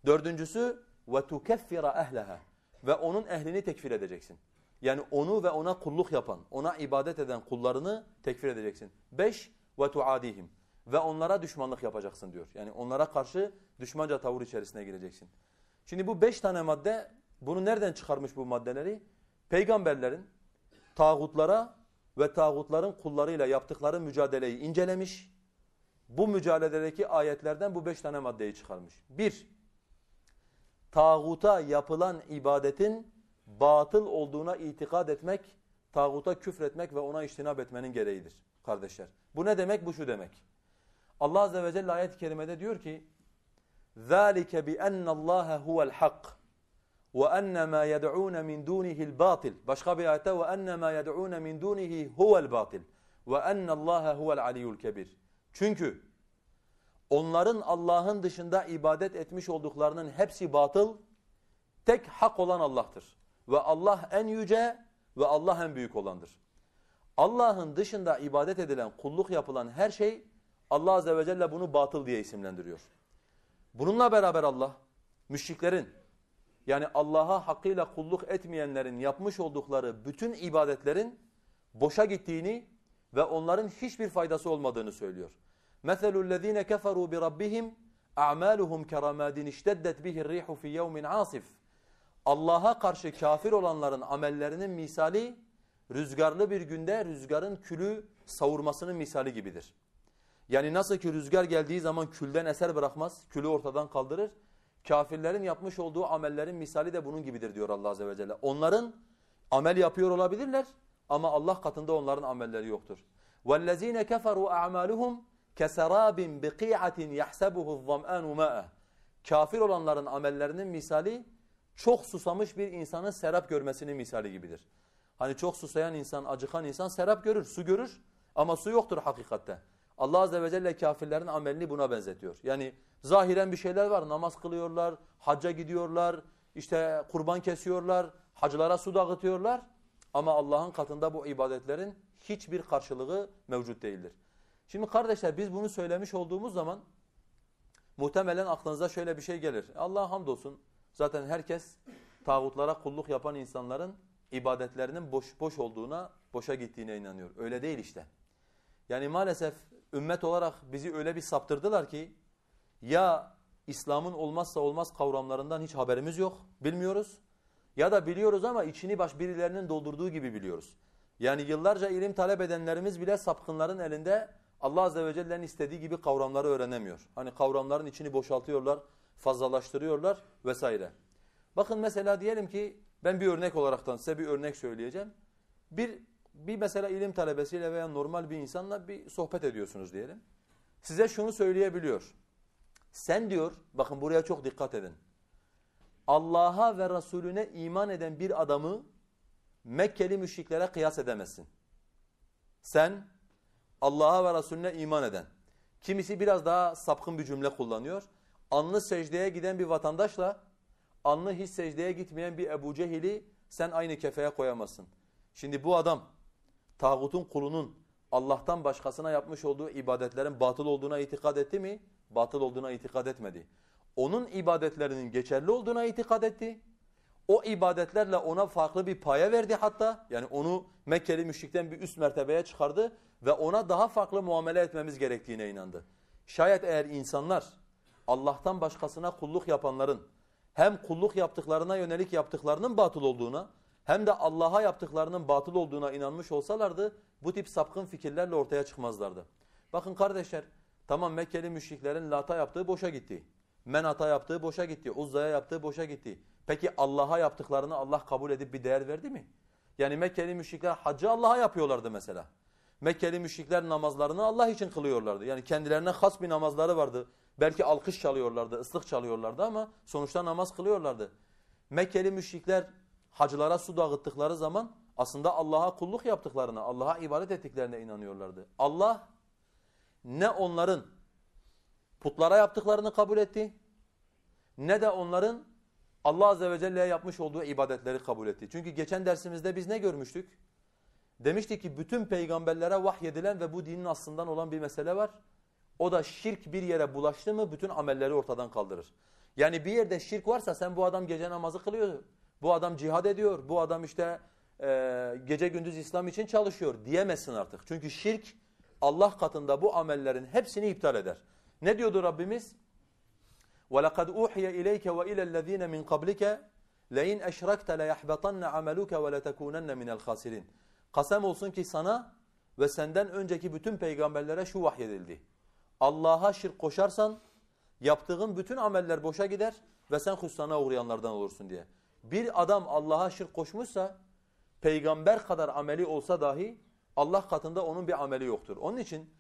Speaker 1: Dördüncüsü ve tukeffira ehleha ve onun ehlini tekfir edeceksin. Yani onu ve ona kulluk yapan, ona ibadet eden kullarını tekfir edeceksin. Beş ve tuadihim ve onlara düşmanlık yapacaksın diyor. Yani onlara karşı düşmanca tavır içerisine gireceksin. Şimdi bu beş tane madde bunu nereden çıkarmış bu maddeleri? Peygamberlerin tağutlara ve tağutların kullarıyla yaptıkları mücadeleyi incelemiş. Bu mücadeledeki ayetlerden bu beş tane maddeyi çıkarmış. Bir, tağuta yapılan ibadetin batıl olduğuna itikad etmek, tağuta küfretmek ve ona iştinab etmenin gereğidir kardeşler. Bu ne demek? Bu şu demek. Allah Azze ve Celle ayet-i kerimede diyor ki ذَٰلِكَ بِأَنَّ اللّٰهَ هُوَ الْحَقِّ وَأَنَّ مَا يَدْعُونَ مِنْ دُونِهِ الْبَاطِلِ Başka bir ayette وَأَنَّ مَا يَدْعُونَ مِنْ دُونِهِ هُوَ الْبَاطِلِ وَأَنَّ اللّٰهَ هُوَ الْعَلِيُّ الْكَبِيرِ Çünkü onların Allah'ın dışında ibadet etmiş olduklarının hepsi batıl, tek hak olan Allah'tır. Ve Allah en yüce ve Allah en büyük olandır. Allah'ın dışında ibadet edilen, kulluk yapılan her şey Allah Azze ve Celle bunu batıl diye isimlendiriyor. Bununla beraber Allah müşriklerin yani Allah'a hakkıyla kulluk etmeyenlerin yapmış oldukları bütün ibadetlerin boşa gittiğini ve onların hiçbir faydası olmadığını söylüyor. مَثَلُ الَّذ۪ينَ كَفَرُوا بِرَبِّهِمْ اَعْمَالُهُمْ كَرَمَادٍ اشْتَدَّتْ بِهِ الرِّيحُ فِي يَوْمٍ عَاصِفٍ Allah'a karşı kafir olanların amellerinin misali rüzgarlı bir günde rüzgarın külü savurmasının misali gibidir. Yani nasıl ki rüzgar geldiği zaman külden eser bırakmaz, külü ortadan kaldırır. Kafirlerin yapmış olduğu amellerin misali de bunun gibidir diyor Allah Azze ve Celle. Onların amel yapıyor olabilirler ama Allah katında onların amelleri yoktur. وَالَّذ۪ينَ كَفَرُوا أَعْمَالُهُمْ كَسَرَابٍ بِقِيعَةٍ يَحْسَبُهُ الظَّمْآنُ مَاءً Kafir olanların amellerinin misali çok susamış bir insanın serap görmesinin misali gibidir. Hani çok susayan insan, acıkan insan serap görür, su görür ama su yoktur hakikatte. Allah Azze ve Celle kafirlerin amelini buna benzetiyor. Yani zahiren bir şeyler var, namaz kılıyorlar, hacca gidiyorlar, işte kurban kesiyorlar, hacılara su dağıtıyorlar. Ama Allah'ın katında bu ibadetlerin hiçbir karşılığı mevcut değildir. Şimdi kardeşler biz bunu söylemiş olduğumuz zaman muhtemelen aklınıza şöyle bir şey gelir. Allah'a hamdolsun zaten herkes tağutlara kulluk yapan insanların ibadetlerinin boş boş olduğuna, boşa gittiğine inanıyor. Öyle değil işte. Yani maalesef ümmet olarak bizi öyle bir saptırdılar ki ya İslam'ın olmazsa olmaz kavramlarından hiç haberimiz yok, bilmiyoruz. Ya da biliyoruz ama içini baş birilerinin doldurduğu gibi biliyoruz. Yani yıllarca ilim talep edenlerimiz bile sapkınların elinde Allah Azze ve Celle'nin istediği gibi kavramları öğrenemiyor. Hani kavramların içini boşaltıyorlar, fazlalaştırıyorlar vesaire. Bakın mesela diyelim ki ben bir örnek olaraktan size bir örnek söyleyeceğim. Bir bir mesela ilim talebesiyle veya normal bir insanla bir sohbet ediyorsunuz diyelim. Size şunu söyleyebiliyor. Sen diyor, bakın buraya çok dikkat edin. Allah'a ve Resulüne iman eden bir adamı Mekkeli müşriklere kıyas edemezsin. Sen Allah'a ve Resulüne iman eden, kimisi biraz daha sapkın bir cümle kullanıyor. Anlı secdeye giden bir vatandaşla anlı hiç secdeye gitmeyen bir Ebu Cehil'i sen aynı kefeye koyamazsın. Şimdi bu adam tağutun kulunun Allah'tan başkasına yapmış olduğu ibadetlerin batıl olduğuna itikad etti mi? Batıl olduğuna itikad etmedi. Onun ibadetlerinin geçerli olduğuna itikad etti. O ibadetlerle ona farklı bir paya verdi hatta. Yani onu Mekkeli müşrikten bir üst mertebeye çıkardı ve ona daha farklı muamele etmemiz gerektiğine inandı. Şayet eğer insanlar Allah'tan başkasına kulluk yapanların hem kulluk yaptıklarına yönelik yaptıklarının batıl olduğuna hem de Allah'a yaptıklarının batıl olduğuna inanmış olsalardı bu tip sapkın fikirlerle ortaya çıkmazlardı. Bakın kardeşler tamam Mekkeli müşriklerin Lat'a yaptığı boşa gitti. Menat'a yaptığı boşa gitti. Uzza'ya yaptığı boşa gitti. Peki Allah'a yaptıklarını Allah kabul edip bir değer verdi mi? Yani Mekkeli müşrikler hacı Allah'a yapıyorlardı mesela. Mekkeli müşrikler namazlarını Allah için kılıyorlardı. Yani kendilerine has bir namazları vardı. Belki alkış çalıyorlardı, ıslık çalıyorlardı ama sonuçta namaz kılıyorlardı. Mekkeli müşrikler hacılara su dağıttıkları zaman aslında Allah'a kulluk yaptıklarına, Allah'a ibadet ettiklerine inanıyorlardı. Allah ne onların putlara yaptıklarını kabul etti ne de onların Allah Azze ve Celle'ye yapmış olduğu ibadetleri kabul etti. Çünkü geçen dersimizde biz ne görmüştük? Demiştik ki bütün peygamberlere vahyedilen ve bu dinin aslından olan bir mesele var. O da şirk bir yere bulaştı mı bütün amelleri ortadan kaldırır. Yani bir yerde şirk varsa sen bu adam gece namazı kılıyor, bu adam cihad ediyor, bu adam işte e, gece gündüz İslam için çalışıyor diyemezsin artık. Çünkü şirk Allah katında bu amellerin hepsini iptal eder. Ne diyordu Rabbimiz? وَلَقَدْ اُوحِيَ اِلَيْكَ وَاِلَى الَّذ۪ينَ مِنْ قَبْلِكَ لَاِنْ اَشْرَكْتَ لَيَحْبَطَنَّ عَمَلُكَ وَلَتَكُونَنَّ مِنَ الْخَاسِرِينَ Kasem olsun ki sana ve senden önceki bütün peygamberlere şu vahyedildi. Allah'a şirk koşarsan yaptığın bütün ameller boşa gider ve sen hüsrana uğrayanlardan olursun diye. Bir adam Allah'a şirk koşmuşsa peygamber kadar ameli olsa dahi Allah katında onun bir ameli yoktur. Onun için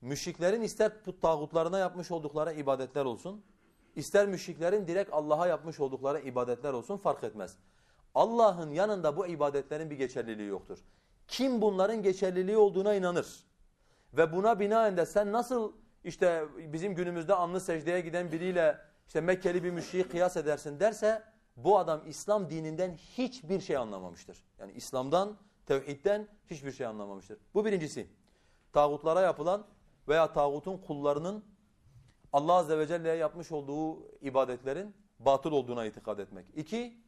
Speaker 1: müşriklerin ister put tağutlarına yapmış oldukları ibadetler olsun, ister müşriklerin direkt Allah'a yapmış oldukları ibadetler olsun fark etmez. Allah'ın yanında bu ibadetlerin bir geçerliliği yoktur. Kim bunların geçerliliği olduğuna inanır ve buna binaen de sen nasıl işte bizim günümüzde anlı secdeye giden biriyle işte Mekkeli bir müşriği kıyas edersin derse bu adam İslam dininden hiçbir şey anlamamıştır. Yani İslam'dan, tevhidden hiçbir şey anlamamıştır. Bu birincisi. Tağutlara yapılan veya tağutun kullarının Allah Azze ve Celle'ye yapmış olduğu ibadetlerin batıl olduğuna itikad etmek. İki,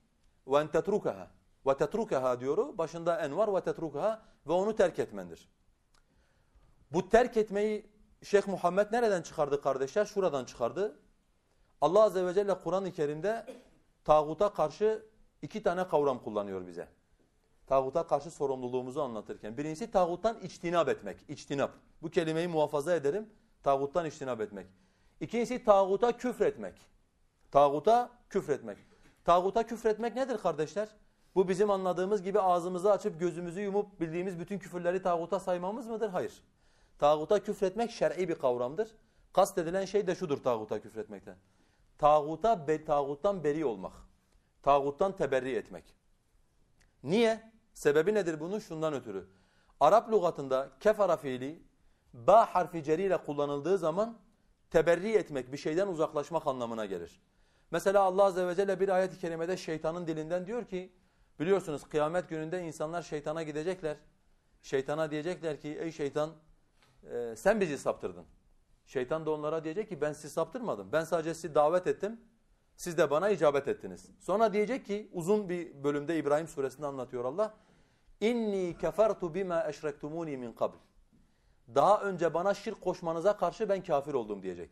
Speaker 1: وَاَنْ تَتْرُكَهَا وَتَتْرُكَهَا diyoru başında en var وَتَتْرُكَهَا ve onu terk etmendir. Bu terk etmeyi Şeyh Muhammed nereden çıkardı kardeşler? Şuradan çıkardı. Allah Azze ve Celle Kur'an-ı Kerim'de tağuta karşı iki tane kavram kullanıyor bize. Tağuta karşı sorumluluğumuzu anlatırken. Birincisi tağuttan içtinab etmek. İçtinab. Bu kelimeyi muhafaza ederim. Tağuttan içtinab etmek. İkincisi tağuta küfretmek. Tağuta küfretmek. Tağuta küfretmek nedir kardeşler? Bu bizim anladığımız gibi ağzımızı açıp gözümüzü yumup bildiğimiz bütün küfürleri tağuta saymamız mıdır? Hayır. Tağuta küfretmek şer'i bir kavramdır. Kast edilen şey de şudur tağuta küfretmekten. Tağuta, be, tağuttan beri olmak. Tağuttan teberri etmek. Niye? Sebebi nedir bunun? Şundan ötürü. Arap lügatında kefara fiili ba harfi ceriyle kullanıldığı zaman teberri etmek, bir şeyden uzaklaşmak anlamına gelir. Mesela Allah Azze ve Celle bir ayet-i kerimede şeytanın dilinden diyor ki, biliyorsunuz kıyamet gününde insanlar şeytana gidecekler. Şeytana diyecekler ki, ey şeytan e, sen bizi saptırdın. Şeytan da onlara diyecek ki ben sizi saptırmadım. Ben sadece sizi davet ettim. Siz de bana icabet ettiniz. Sonra diyecek ki uzun bir bölümde İbrahim suresinde anlatıyor Allah. İnni kefertu bima eşrektumuni min qabl. Daha önce bana şirk koşmanıza karşı ben kafir oldum diyecek.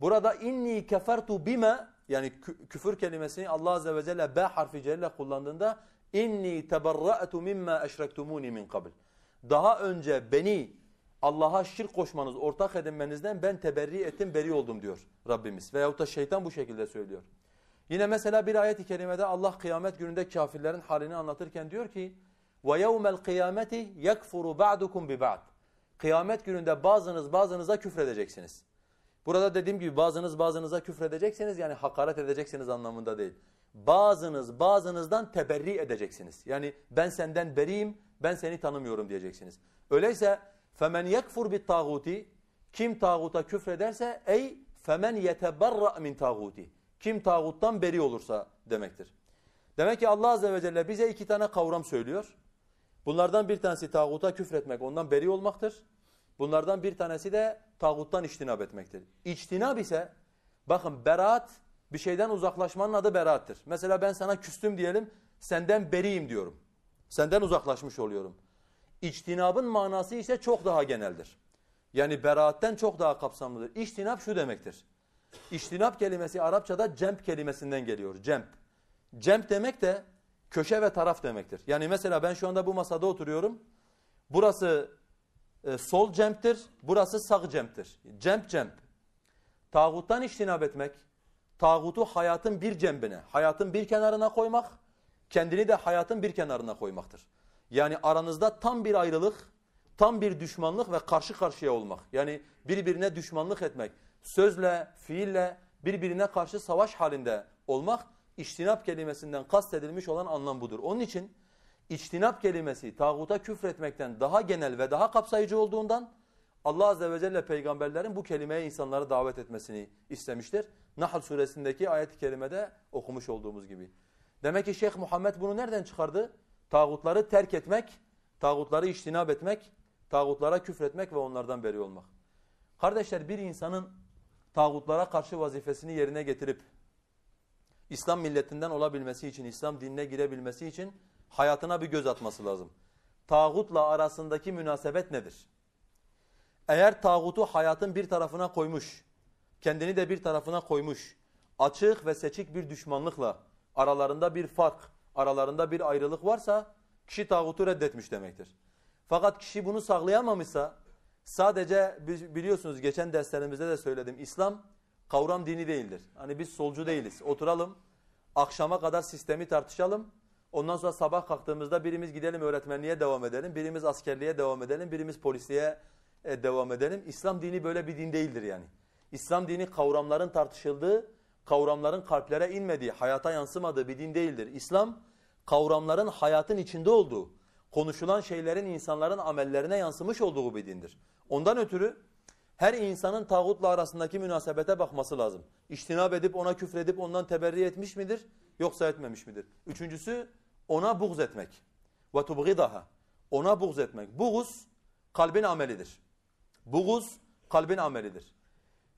Speaker 1: Burada inni kefertu bima yani küfür kelimesini Allah azze ve celle b harfi celle kullandığında inni teberra'tu mimma eşrektumuni min qabl. Daha önce beni Allah'a şirk koşmanız, ortak edinmenizden ben teberri ettim, beri oldum diyor Rabbimiz. Veyahut da şeytan bu şekilde söylüyor. Yine mesela bir ayet-i kerimede Allah kıyamet gününde kafirlerin halini anlatırken diyor ki وَيَوْمَ الْقِيَامَةِ يَكْفُرُ بَعْدُكُمْ بِبَعْدٍ Kıyamet gününde bazınız bazınıza küfredeceksiniz. Burada dediğim gibi bazınız bazınıza küfredeceksiniz yani hakaret edeceksiniz anlamında değil. Bazınız bazınızdan teberri edeceksiniz. Yani ben senden beriyim, ben seni tanımıyorum diyeceksiniz. Öyleyse femen yekfur bit tağuti kim tağuta küfrederse ey femen yeteberra min tağuti kim tağuttan beri olursa demektir. Demek ki Allah azze ve celle bize iki tane kavram söylüyor. Bunlardan bir tanesi tağuta küfretmek, ondan beri olmaktır. Bunlardan bir tanesi de tağuttan içtinab etmektir. İçtinab ise bakın beraat bir şeyden uzaklaşmanın adı beraattır. Mesela ben sana küstüm diyelim, senden beriyim diyorum. Senden uzaklaşmış oluyorum. İçtinabın manası ise çok daha geneldir. Yani beraatten çok daha kapsamlıdır. İçtinab şu demektir. İçtinab kelimesi Arapçada cemp kelimesinden geliyor. Cemp. Cemp demek de köşe ve taraf demektir. Yani mesela ben şu anda bu masada oturuyorum. Burası e, sol cemptir, burası sağ cemptir. Cemp cemp. Tağuttan iştinab etmek, tağutu hayatın bir cembine, hayatın bir kenarına koymak, kendini de hayatın bir kenarına koymaktır. Yani aranızda tam bir ayrılık, tam bir düşmanlık ve karşı karşıya olmak. Yani birbirine düşmanlık etmek, sözle, fiille birbirine karşı savaş halinde olmak, iştinap kelimesinden kastedilmiş olan anlam budur. Onun için içtinap kelimesi tağuta küfretmekten daha genel ve daha kapsayıcı olduğundan Allah Azze ve Celle peygamberlerin bu kelimeye insanları davet etmesini istemiştir. Nahl suresindeki ayet-i kerimede okumuş olduğumuz gibi. Demek ki Şeyh Muhammed bunu nereden çıkardı? Tağutları terk etmek, tağutları içtinap etmek, tağutlara küfretmek ve onlardan beri olmak. Kardeşler bir insanın tağutlara karşı vazifesini yerine getirip İslam milletinden olabilmesi için, İslam dinine girebilmesi için hayatına bir göz atması lazım. Tağutla arasındaki münasebet nedir? Eğer tağutu hayatın bir tarafına koymuş, kendini de bir tarafına koymuş, açık ve seçik bir düşmanlıkla aralarında bir fark, aralarında bir ayrılık varsa kişi tağutu reddetmiş demektir. Fakat kişi bunu sağlayamamışsa sadece biliyorsunuz geçen derslerimizde de söyledim İslam kavram dini değildir. Hani biz solcu değiliz. Oturalım akşama kadar sistemi tartışalım. Ondan sonra sabah kalktığımızda birimiz gidelim öğretmenliğe devam edelim, birimiz askerliğe devam edelim, birimiz polisliğe e, devam edelim. İslam dini böyle bir din değildir yani. İslam dini kavramların tartışıldığı, kavramların kalplere inmediği, hayata yansımadığı bir din değildir. İslam kavramların hayatın içinde olduğu, konuşulan şeylerin insanların amellerine yansımış olduğu bir dindir. Ondan ötürü her insanın tağutla arasındaki münasebete bakması lazım. İçtinab edip ona küfredip ondan teberri etmiş midir yoksa etmemiş midir? Üçüncüsü ona buğz etmek. Tubgidaha. Ona buğz etmek. Buğuz kalbin amelidir. Buğuz kalbin amelidir.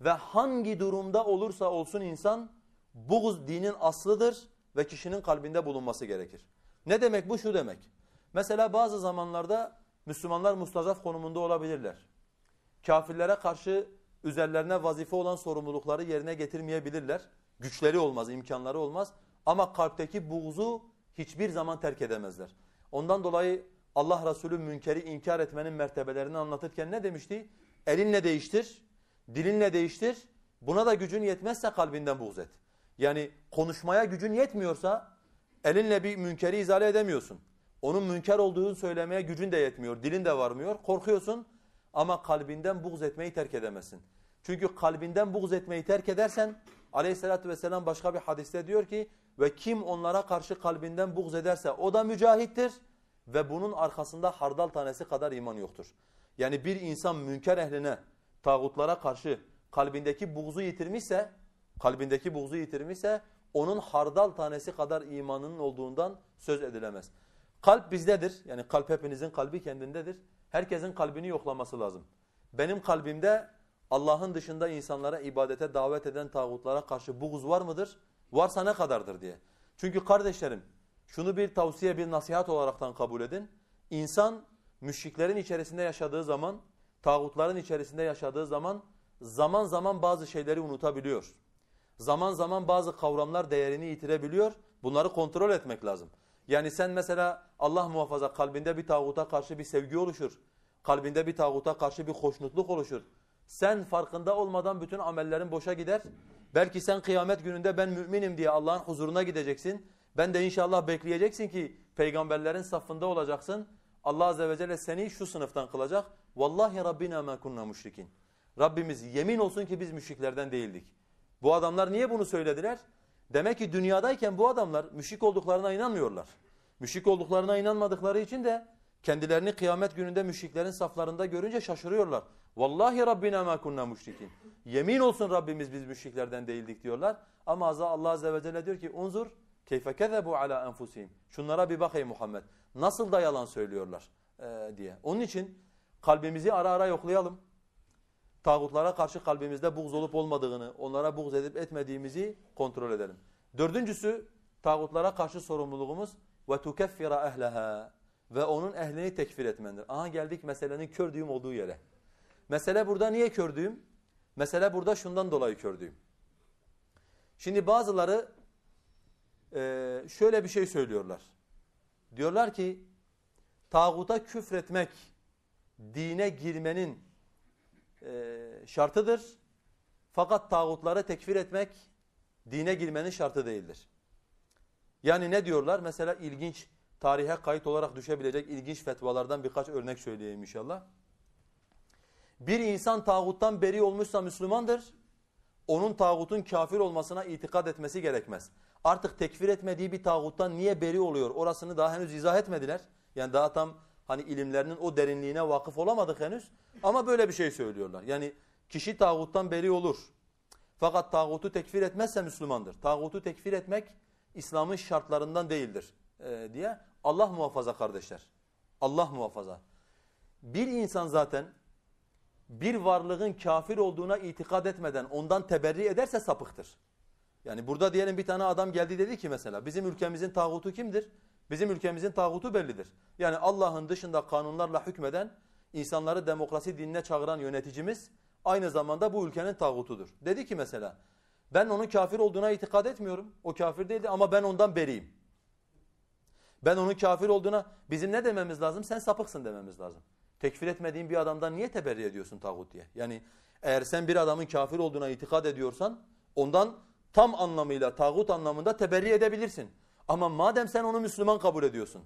Speaker 1: Ve hangi durumda olursa olsun insan buğz dinin aslıdır ve kişinin kalbinde bulunması gerekir. Ne demek bu? Şu demek. Mesela bazı zamanlarda Müslümanlar mustazaf konumunda olabilirler. Kafirlere karşı üzerlerine vazife olan sorumlulukları yerine getirmeyebilirler. Güçleri olmaz, imkanları olmaz. Ama kalpteki buğzu hiçbir zaman terk edemezler. Ondan dolayı Allah Resulü münkeri inkar etmenin mertebelerini anlatırken ne demişti? Elinle değiştir, dilinle değiştir. Buna da gücün yetmezse kalbinden buğz et. Yani konuşmaya gücün yetmiyorsa elinle bir münkeri izale edemiyorsun. Onun münker olduğunu söylemeye gücün de yetmiyor, dilin de varmıyor. Korkuyorsun ama kalbinden buğz etmeyi terk edemezsin. Çünkü kalbinden buğz etmeyi terk edersen aleyhissalatü vesselam başka bir hadiste diyor ki ve kim onlara karşı kalbinden buğz ederse o da mücahittir ve bunun arkasında hardal tanesi kadar iman yoktur. Yani bir insan münker ehline, tağutlara karşı kalbindeki buğzu yitirmişse, kalbindeki buğzu yitirmişse onun hardal tanesi kadar imanının olduğundan söz edilemez. Kalp bizdedir. Yani kalp hepinizin kalbi kendindedir. Herkesin kalbini yoklaması lazım. Benim kalbimde Allah'ın dışında insanlara ibadete davet eden tağutlara karşı buğz var mıdır? Varsa ne kadardır diye. Çünkü kardeşlerim şunu bir tavsiye bir nasihat olaraktan kabul edin. İnsan müşriklerin içerisinde yaşadığı zaman, tağutların içerisinde yaşadığı zaman zaman zaman bazı şeyleri unutabiliyor. Zaman zaman bazı kavramlar değerini yitirebiliyor. Bunları kontrol etmek lazım. Yani sen mesela Allah muhafaza kalbinde bir tağuta karşı bir sevgi oluşur. Kalbinde bir tağuta karşı bir hoşnutluk oluşur. Sen farkında olmadan bütün amellerin boşa gider. Belki sen kıyamet gününde ben müminim diye Allah'ın huzuruna gideceksin. Ben de inşallah bekleyeceksin ki peygamberlerin safında olacaksın. Allah azze ve celle seni şu sınıftan kılacak. Vallahi Rabbina ma kunna müşrikin. Rabbimiz yemin olsun ki biz müşriklerden değildik. Bu adamlar niye bunu söylediler? Demek ki dünyadayken bu adamlar müşrik olduklarına inanmıyorlar. Müşrik olduklarına inanmadıkları için de kendilerini kıyamet gününde müşriklerin saflarında görünce şaşırıyorlar. Vallahi Rabbina ma kunna müşrikin. Yemin olsun Rabbimiz biz müşriklerden değildik diyorlar. Ama Allah azze ve celle diyor ki unzur keyfe kezebu ala enfusihim. Şunlara bir bak ey Muhammed. Nasıl da yalan söylüyorlar ee, diye. Onun için kalbimizi ara ara yoklayalım. Tağutlara karşı kalbimizde buğz olup olmadığını, onlara buğz edip etmediğimizi kontrol edelim. Dördüncüsü tağutlara karşı sorumluluğumuz ve tukeffira ehleha ve onun ehlini tekfir etmendir. Aha geldik meselenin kördüğüm olduğu yere. Mesele burada niye kördüğüm? Mesele burada şundan dolayı kördüğüm. Şimdi bazıları e, şöyle bir şey söylüyorlar. Diyorlar ki tağuta küfretmek dine girmenin e, şartıdır. Fakat tağutları tekfir etmek dine girmenin şartı değildir. Yani ne diyorlar? Mesela ilginç tarihe kayıt olarak düşebilecek ilginç fetvalardan birkaç örnek söyleyeyim inşallah. Bir insan tağuttan beri olmuşsa Müslümandır. Onun tağutun kafir olmasına itikad etmesi gerekmez. Artık tekfir etmediği bir tağuttan niye beri oluyor? Orasını daha henüz izah etmediler. Yani daha tam hani ilimlerinin o derinliğine vakıf olamadık henüz. Ama böyle bir şey söylüyorlar. Yani kişi tağuttan beri olur. Fakat tağutu tekfir etmezse Müslümandır. Tağutu tekfir etmek İslam'ın şartlarından değildir e, diye. Allah muhafaza kardeşler. Allah muhafaza. Bir insan zaten bir varlığın kafir olduğuna itikad etmeden ondan teberri ederse sapıktır. Yani burada diyelim bir tane adam geldi dedi ki mesela bizim ülkemizin tağutu kimdir? Bizim ülkemizin tağutu bellidir. Yani Allah'ın dışında kanunlarla hükmeden, insanları demokrasi dinine çağıran yöneticimiz aynı zamanda bu ülkenin tağutudur. Dedi ki mesela ben onun kafir olduğuna itikad etmiyorum. O kafir değildi ama ben ondan beriyim. Ben onun kafir olduğuna bizim ne dememiz lazım? Sen sapıksın dememiz lazım. Tekfir etmediğin bir adamdan niye teberri ediyorsun tağut diye? Yani eğer sen bir adamın kafir olduğuna itikad ediyorsan ondan tam anlamıyla tağut anlamında teberri edebilirsin. Ama madem sen onu Müslüman kabul ediyorsun.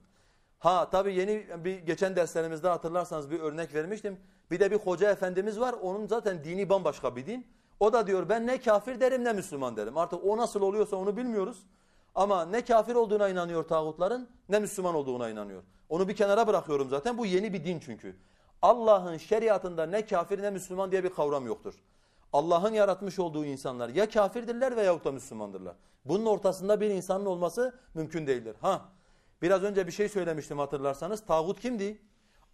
Speaker 1: Ha tabi yeni bir geçen derslerimizde hatırlarsanız bir örnek vermiştim. Bir de bir hoca efendimiz var. Onun zaten dini bambaşka bir din. O da diyor ben ne kafir derim ne Müslüman derim. Artık o nasıl oluyorsa onu bilmiyoruz. Ama ne kafir olduğuna inanıyor tağutların ne Müslüman olduğuna inanıyor. Onu bir kenara bırakıyorum zaten. Bu yeni bir din çünkü. Allah'ın şeriatında ne kafir ne Müslüman diye bir kavram yoktur. Allah'ın yaratmış olduğu insanlar ya kafirdirler veyahut da Müslümandırlar. Bunun ortasında bir insanın olması mümkün değildir. Ha, biraz önce bir şey söylemiştim hatırlarsanız. Tağut kimdi?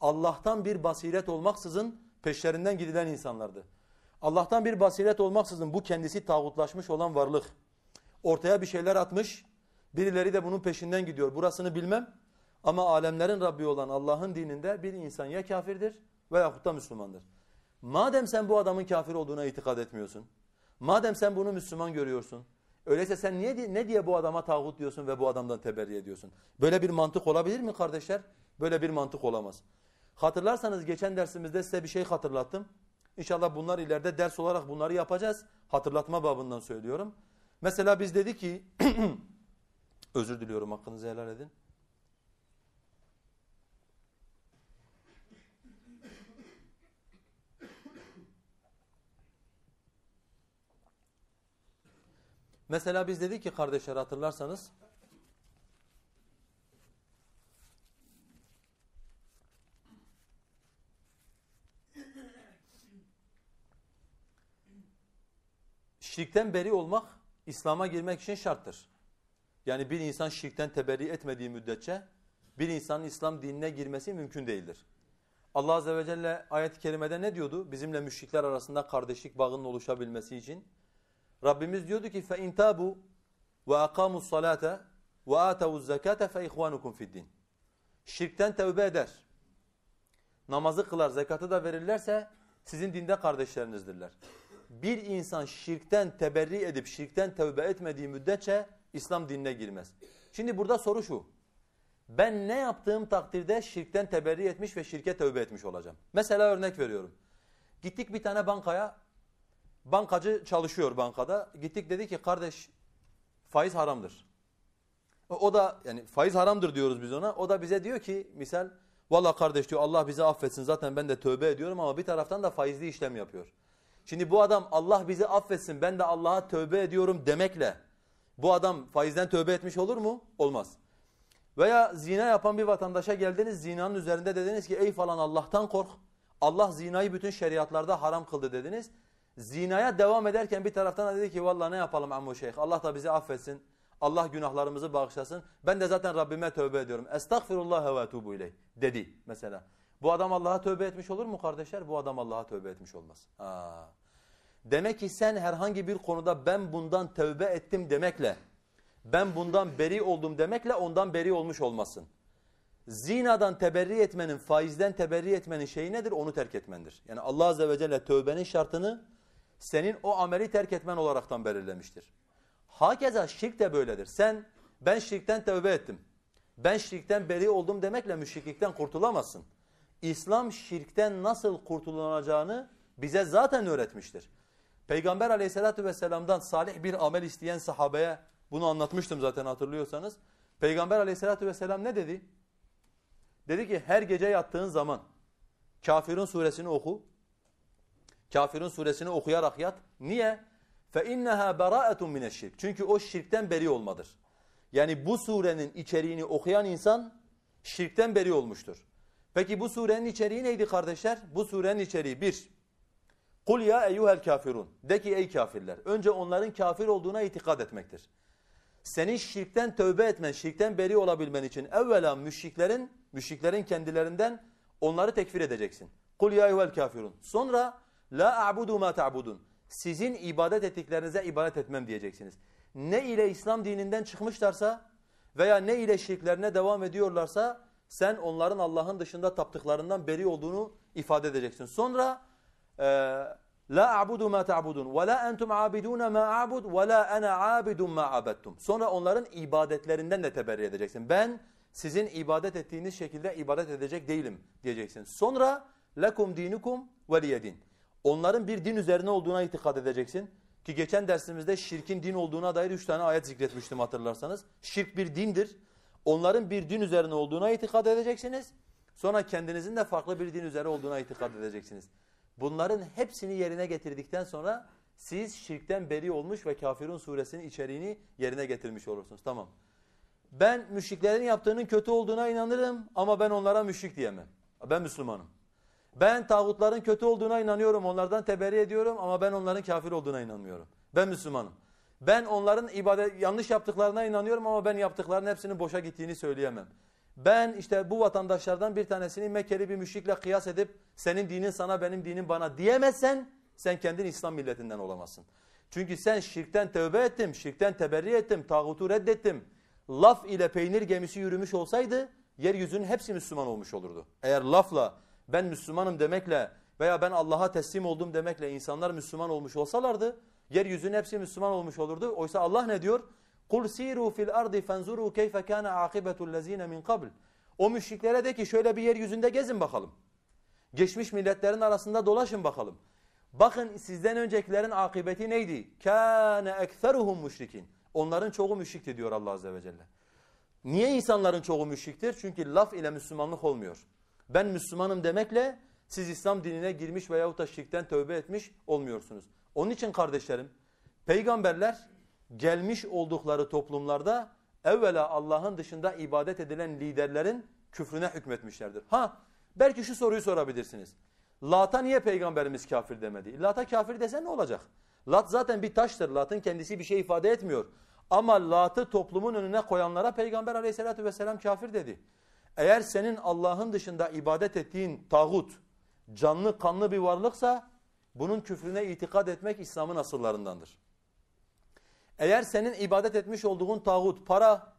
Speaker 1: Allah'tan bir basiret olmaksızın peşlerinden gidilen insanlardı. Allah'tan bir basiret olmaksızın bu kendisi tağutlaşmış olan varlık ortaya bir şeyler atmış. Birileri de bunun peşinden gidiyor. Burasını bilmem ama alemlerin Rabbi olan Allah'ın dininde bir insan ya kafirdir veyahut da Müslümandır. Madem sen bu adamın kafir olduğuna itikad etmiyorsun, madem sen bunu Müslüman görüyorsun, öyleyse sen niye ne diye bu adama tağut diyorsun ve bu adamdan teberri ediyorsun? Böyle bir mantık olabilir mi kardeşler? Böyle bir mantık olamaz. Hatırlarsanız geçen dersimizde size bir şey hatırlattım. İnşallah bunlar ileride ders olarak bunları yapacağız. Hatırlatma babından söylüyorum. Mesela biz dedik ki, özür diliyorum hakkınızı helal edin. Mesela biz dedik ki kardeşler hatırlarsanız şirkten beri olmak İslam'a girmek için şarttır. Yani bir insan şirkten teberri etmediği müddetçe bir insanın İslam dinine girmesi mümkün değildir. Allah Azze ve Celle ayet-i kerimede ne diyordu? Bizimle müşrikler arasında kardeşlik bağının oluşabilmesi için Rabbimiz diyordu ki فَاِنْ تَابُوا وَاَقَامُوا الصَّلَاةَ وَآتَوُوا الزَّكَاةَ فَاِخْوَانُكُمْ فِي الدِّينِ Şirkten tevbe eder. Namazı kılar, zekatı da verirlerse sizin dinde kardeşlerinizdirler. Bir insan şirkten teberri edip şirkten tevbe etmediği müddetçe İslam dinine girmez. Şimdi burada soru şu. Ben ne yaptığım takdirde şirkten teberri etmiş ve şirke tövbe etmiş olacağım. Mesela örnek veriyorum. Gittik bir tane bankaya Bankacı çalışıyor bankada. Gittik dedi ki kardeş faiz haramdır. O da yani faiz haramdır diyoruz biz ona. O da bize diyor ki misal valla kardeş diyor Allah bizi affetsin zaten ben de tövbe ediyorum ama bir taraftan da faizli işlem yapıyor. Şimdi bu adam Allah bizi affetsin ben de Allah'a tövbe ediyorum demekle bu adam faizden tövbe etmiş olur mu? Olmaz. Veya zina yapan bir vatandaşa geldiniz zinanın üzerinde dediniz ki ey falan Allah'tan kork. Allah zinayı bütün şeriatlarda haram kıldı dediniz. Zinaya devam ederken bir taraftan da dedi ki vallahi ne yapalım ammu şeyh Allah da bizi affetsin. Allah günahlarımızı bağışlasın. Ben de zaten Rabbime tövbe ediyorum. Estağfirullah ve etubu ileyh dedi mesela. Bu adam Allah'a tövbe etmiş olur mu kardeşler? Bu adam Allah'a tövbe etmiş olmaz. Ha. Demek ki sen herhangi bir konuda ben bundan tövbe ettim demekle, ben bundan beri oldum demekle ondan beri olmuş olmasın. Zinadan teberri etmenin, faizden teberri etmenin şeyi nedir? Onu terk etmendir. Yani Allah Azze ve Celle tövbenin şartını senin o ameli terk etmen olaraktan belirlemiştir. Hakeza şirk de böyledir. Sen ben şirkten tövbe ettim. Ben şirkten beri oldum demekle müşriklikten kurtulamazsın. İslam şirkten nasıl kurtulunacağını bize zaten öğretmiştir. Peygamber aleyhissalatü vesselam'dan salih bir amel isteyen sahabeye bunu anlatmıştım zaten hatırlıyorsanız. Peygamber aleyhissalatü vesselam ne dedi? Dedi ki her gece yattığın zaman Kafirun suresini oku. Kafirun suresini okuyarak yat. Niye? فَاِنَّهَا بَرَاءَةٌ مِنَ الشِّرْكِ Çünkü o şirkten beri olmadır. Yani bu surenin içeriğini okuyan insan şirkten beri olmuştur. Peki bu surenin içeriği neydi kardeşler? Bu surenin içeriği bir, Kul ya eyyuhel kafirun. De ki ey kafirler. Önce onların kafir olduğuna itikad etmektir. Senin şirkten tövbe etmen, şirkten beri olabilmen için evvela müşriklerin, müşriklerin kendilerinden onları tekfir edeceksin. Kul ya eyyuhel kafirun. Sonra la a'budu ma ta'budun. Sizin ibadet ettiklerinize ibadet etmem diyeceksiniz. Ne ile İslam dininden çıkmışlarsa veya ne ile şirklerine devam ediyorlarsa sen onların Allah'ın dışında taptıklarından beri olduğunu ifade edeceksin. Sonra La a'budu ma ta'budun ve la entum abidun ma a'bud ve la ana abidun ma abadtum. Sonra onların ibadetlerinden de teberri edeceksin. Ben sizin ibadet ettiğiniz şekilde ibadet edecek değilim diyeceksin. Sonra lekum dinukum veliyedin. Onların bir din üzerine olduğuna itikad edeceksin. Ki geçen dersimizde şirkin din olduğuna dair üç tane ayet zikretmiştim hatırlarsanız. Şirk bir dindir. Onların bir din üzerine olduğuna itikad edeceksiniz. Sonra kendinizin de farklı bir din üzere olduğuna itikad edeceksiniz. Bunların hepsini yerine getirdikten sonra siz şirkten beri olmuş ve Kafirun suresinin içeriğini yerine getirmiş olursunuz. Tamam. Ben müşriklerin yaptığının kötü olduğuna inanırım ama ben onlara müşrik diyemem. Ben Müslümanım. Ben tağutların kötü olduğuna inanıyorum, onlardan teberri ediyorum ama ben onların kafir olduğuna inanmıyorum. Ben Müslümanım. Ben onların ibadet yanlış yaptıklarına inanıyorum ama ben yaptıklarının hepsinin boşa gittiğini söyleyemem ben işte bu vatandaşlardan bir tanesini Mekkeli bir müşrikle kıyas edip senin dinin sana benim dinim bana diyemezsen sen kendin İslam milletinden olamazsın. Çünkü sen şirkten tövbe ettim, şirkten teberri ettim, tağutu reddettim. Laf ile peynir gemisi yürümüş olsaydı yeryüzünün hepsi Müslüman olmuş olurdu. Eğer lafla ben Müslümanım demekle veya ben Allah'a teslim oldum demekle insanlar Müslüman olmuş olsalardı yeryüzünün hepsi Müslüman olmuş olurdu. Oysa Allah ne diyor? Kul siru fil ardi fenzuru keyfe kana akibetul lezine min qabl. O müşriklere de ki şöyle bir yeryüzünde gezin bakalım. Geçmiş milletlerin arasında dolaşın bakalım. Bakın sizden öncekilerin akıbeti neydi? Kâne ekseruhum müşrikin. Onların çoğu müşrikti diyor Allah Azze ve Celle. Niye insanların çoğu müşriktir? Çünkü laf ile Müslümanlık olmuyor. Ben Müslümanım demekle siz İslam dinine girmiş veyahut da şirkten tövbe etmiş olmuyorsunuz. Onun için kardeşlerim peygamberler gelmiş oldukları toplumlarda evvela Allah'ın dışında ibadet edilen liderlerin küfrüne hükmetmişlerdir. Ha belki şu soruyu sorabilirsiniz. Lat'a niye peygamberimiz kafir demedi? Lat'a kafir dese ne olacak? Lat zaten bir taştır. Lat'ın kendisi bir şey ifade etmiyor. Ama Lat'ı toplumun önüne koyanlara peygamber aleyhissalatü vesselam kafir dedi. Eğer senin Allah'ın dışında ibadet ettiğin tağut canlı kanlı bir varlıksa bunun küfrüne itikad etmek İslam'ın asıllarındandır. Eğer senin ibadet etmiş olduğun tağut, para,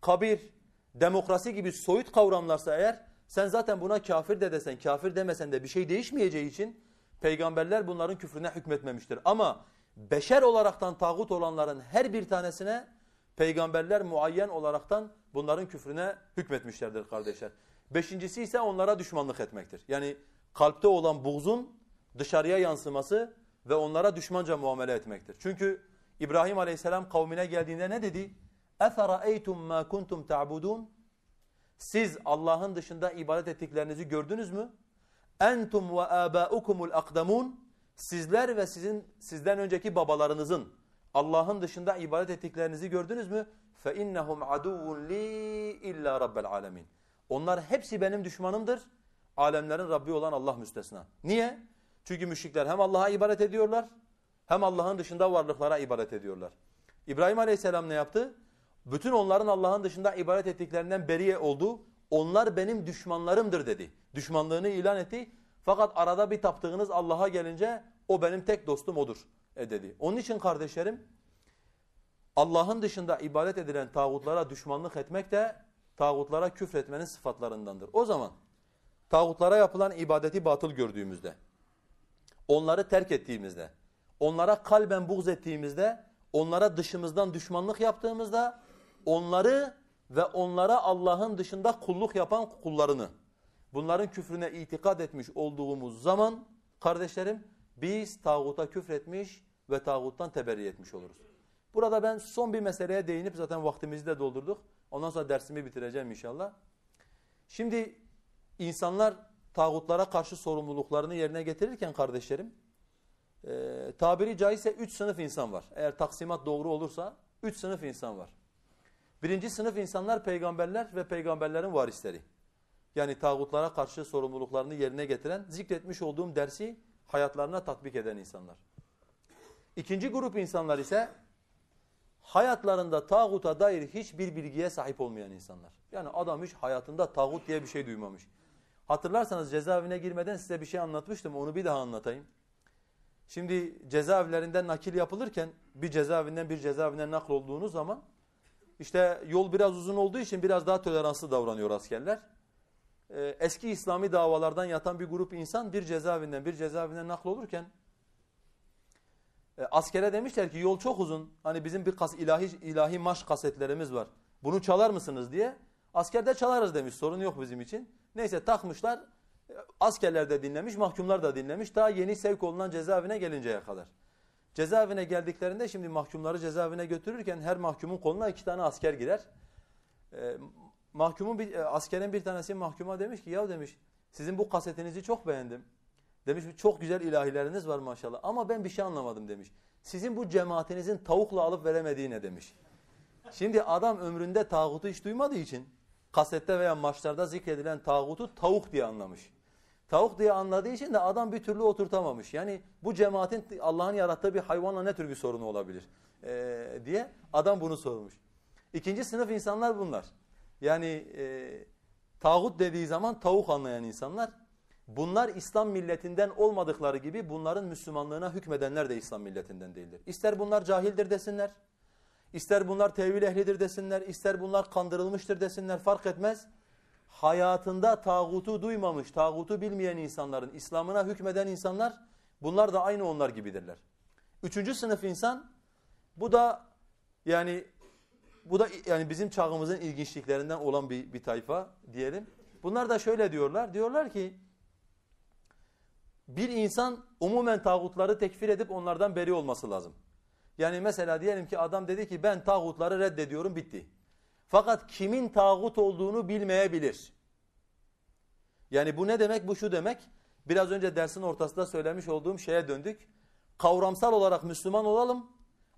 Speaker 1: kabir, demokrasi gibi soyut kavramlarsa eğer sen zaten buna kafir de desen, kafir demesen de bir şey değişmeyeceği için peygamberler bunların küfrüne hükmetmemiştir. Ama beşer olaraktan tağut olanların her bir tanesine peygamberler muayyen olaraktan bunların küfrüne hükmetmişlerdir kardeşler. Beşincisi ise onlara düşmanlık etmektir. Yani kalpte olan buğzun dışarıya yansıması ve onlara düşmanca muamele etmektir. Çünkü İbrahim Aleyhisselam kavmine geldiğinde ne dedi? اَفَرَأَيْتُمْ مَا كُنْتُمْ تَعْبُدُونَ Siz Allah'ın dışında ibadet ettiklerinizi gördünüz mü? Entum ve abaukumul akdamun Sizler ve sizin sizden önceki babalarınızın Allah'ın dışında ibadet ettiklerinizi gördünüz mü? فَاِنَّهُمْ عَدُوٌ لِي اِلَّا رَبَّ الْعَالَمِينَ Onlar hepsi benim düşmanımdır. Alemlerin Rabbi olan Allah müstesna. Niye? Çünkü müşrikler hem Allah'a ibadet ediyorlar hem Allah'ın dışında varlıklara ibadet ediyorlar. İbrahim Aleyhisselam ne yaptı? Bütün onların Allah'ın dışında ibadet ettiklerinden beriye oldu. Onlar benim düşmanlarımdır dedi. Düşmanlığını ilan etti. Fakat arada bir taptığınız Allah'a gelince o benim tek dostum odur e dedi. Onun için kardeşlerim Allah'ın dışında ibadet edilen tağutlara düşmanlık etmek de tağutlara küfretmenin sıfatlarındandır. O zaman tağutlara yapılan ibadeti batıl gördüğümüzde, onları terk ettiğimizde, onlara kalben buğz ettiğimizde, onlara dışımızdan düşmanlık yaptığımızda, onları ve onlara Allah'ın dışında kulluk yapan kullarını, bunların küfrüne itikad etmiş olduğumuz zaman kardeşlerim biz tağuta küfretmiş ve tağuttan teberri etmiş oluruz. Burada ben son bir meseleye değinip zaten vaktimizi de doldurduk. Ondan sonra dersimi bitireceğim inşallah. Şimdi insanlar tağutlara karşı sorumluluklarını yerine getirirken kardeşlerim e, tabiri caizse üç sınıf insan var. Eğer taksimat doğru olursa üç sınıf insan var. Birinci sınıf insanlar peygamberler ve peygamberlerin varisleri. Yani tağutlara karşı sorumluluklarını yerine getiren, zikretmiş olduğum dersi hayatlarına tatbik eden insanlar. İkinci grup insanlar ise hayatlarında tağuta dair hiçbir bilgiye sahip olmayan insanlar. Yani adam hiç hayatında tağut diye bir şey duymamış. Hatırlarsanız cezaevine girmeden size bir şey anlatmıştım. Onu bir daha anlatayım. Şimdi cezaevlerinden nakil yapılırken bir cezaevinden bir cezaevine nakl olduğunuz zaman işte yol biraz uzun olduğu için biraz daha toleranslı davranıyor askerler. Ee, eski İslami davalardan yatan bir grup insan bir cezaevinden bir cezaevinden nakl olurken e, askere demişler ki yol çok uzun. Hani bizim bir kas, ilahi, ilahi maş kasetlerimiz var. Bunu çalar mısınız diye. Askerde çalarız demiş sorun yok bizim için. Neyse takmışlar. E, askerler de dinlemiş, mahkumlar da dinlemiş. Daha yeni sevk olunan cezaevine gelinceye kadar. Cezaevine geldiklerinde şimdi mahkumları cezaevine götürürken her mahkumun koluna iki tane asker girer. E, mahkumun bir, e, askerin bir tanesi mahkuma demiş ki ya demiş sizin bu kasetinizi çok beğendim. Demiş çok güzel ilahileriniz var maşallah ama ben bir şey anlamadım demiş. Sizin bu cemaatinizin tavukla alıp veremediği ne demiş. Şimdi adam ömründe tağutu hiç duymadığı için kasette veya maçlarda zikredilen tağutu tavuk diye anlamış. Tavuk diye anladığı için de adam bir türlü oturtamamış. Yani bu cemaatin Allah'ın yarattığı bir hayvanla ne tür bir sorunu olabilir ee, diye adam bunu sormuş. İkinci sınıf insanlar bunlar. Yani e, tağut dediği zaman tavuk anlayan insanlar. Bunlar İslam milletinden olmadıkları gibi bunların Müslümanlığına hükmedenler de İslam milletinden değildir. İster bunlar cahildir desinler, ister bunlar tevil ehlidir desinler, ister bunlar kandırılmıştır desinler fark etmez. Hayatında tağutu duymamış, tağutu bilmeyen insanların, İslam'ına hükmeden insanlar bunlar da aynı onlar gibidirler. Üçüncü sınıf insan bu da yani bu da yani bizim çağımızın ilginçliklerinden olan bir, bir tayfa diyelim. Bunlar da şöyle diyorlar. Diyorlar ki bir insan umumen tağutları tekfir edip onlardan beri olması lazım. Yani mesela diyelim ki adam dedi ki ben tağutları reddediyorum bitti. Fakat kimin tağut olduğunu bilmeyebilir. Yani bu ne demek? Bu şu demek. Biraz önce dersin ortasında söylemiş olduğum şeye döndük. Kavramsal olarak Müslüman olalım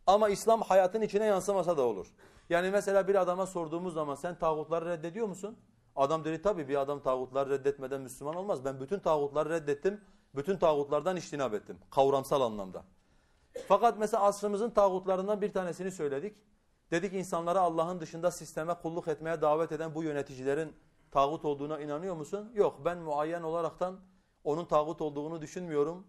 Speaker 1: ama İslam hayatın içine yansımasa da olur. Yani mesela bir adama sorduğumuz zaman sen tağutları reddediyor musun? Adam dedi tabii bir adam tağutları reddetmeden Müslüman olmaz. Ben bütün tağutları reddettim. Bütün tağutlardan iştinab ettim. Kavramsal anlamda. Fakat mesela asrımızın tağutlarından bir tanesini söyledik. Dedik insanlara Allah'ın dışında sisteme kulluk etmeye davet eden bu yöneticilerin tağut olduğuna inanıyor musun? Yok ben muayyen olaraktan onun tağut olduğunu düşünmüyorum.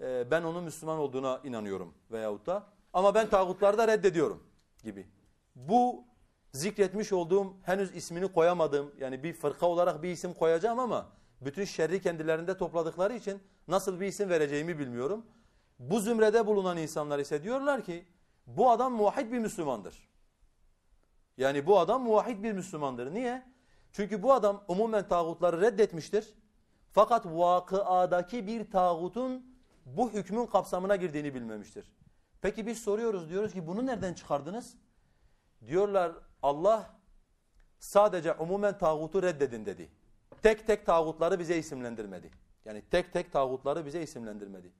Speaker 1: Ee, ben onun Müslüman olduğuna inanıyorum veyahut da. Ama ben tağutları da reddediyorum gibi. Bu zikretmiş olduğum henüz ismini koyamadığım yani bir fırka olarak bir isim koyacağım ama bütün şerri kendilerinde topladıkları için nasıl bir isim vereceğimi bilmiyorum. Bu zümrede bulunan insanlar ise diyorlar ki bu adam muvahhid bir Müslümandır. Yani bu adam muvahhid bir Müslümandır. Niye? Çünkü bu adam umumen tağutları reddetmiştir. Fakat vakıadaki bir tağutun bu hükmün kapsamına girdiğini bilmemiştir. Peki biz soruyoruz diyoruz ki bunu nereden çıkardınız? Diyorlar Allah sadece umumen tağutu reddedin dedi. Tek tek tağutları bize isimlendirmedi. Yani tek tek tağutları bize isimlendirmedi.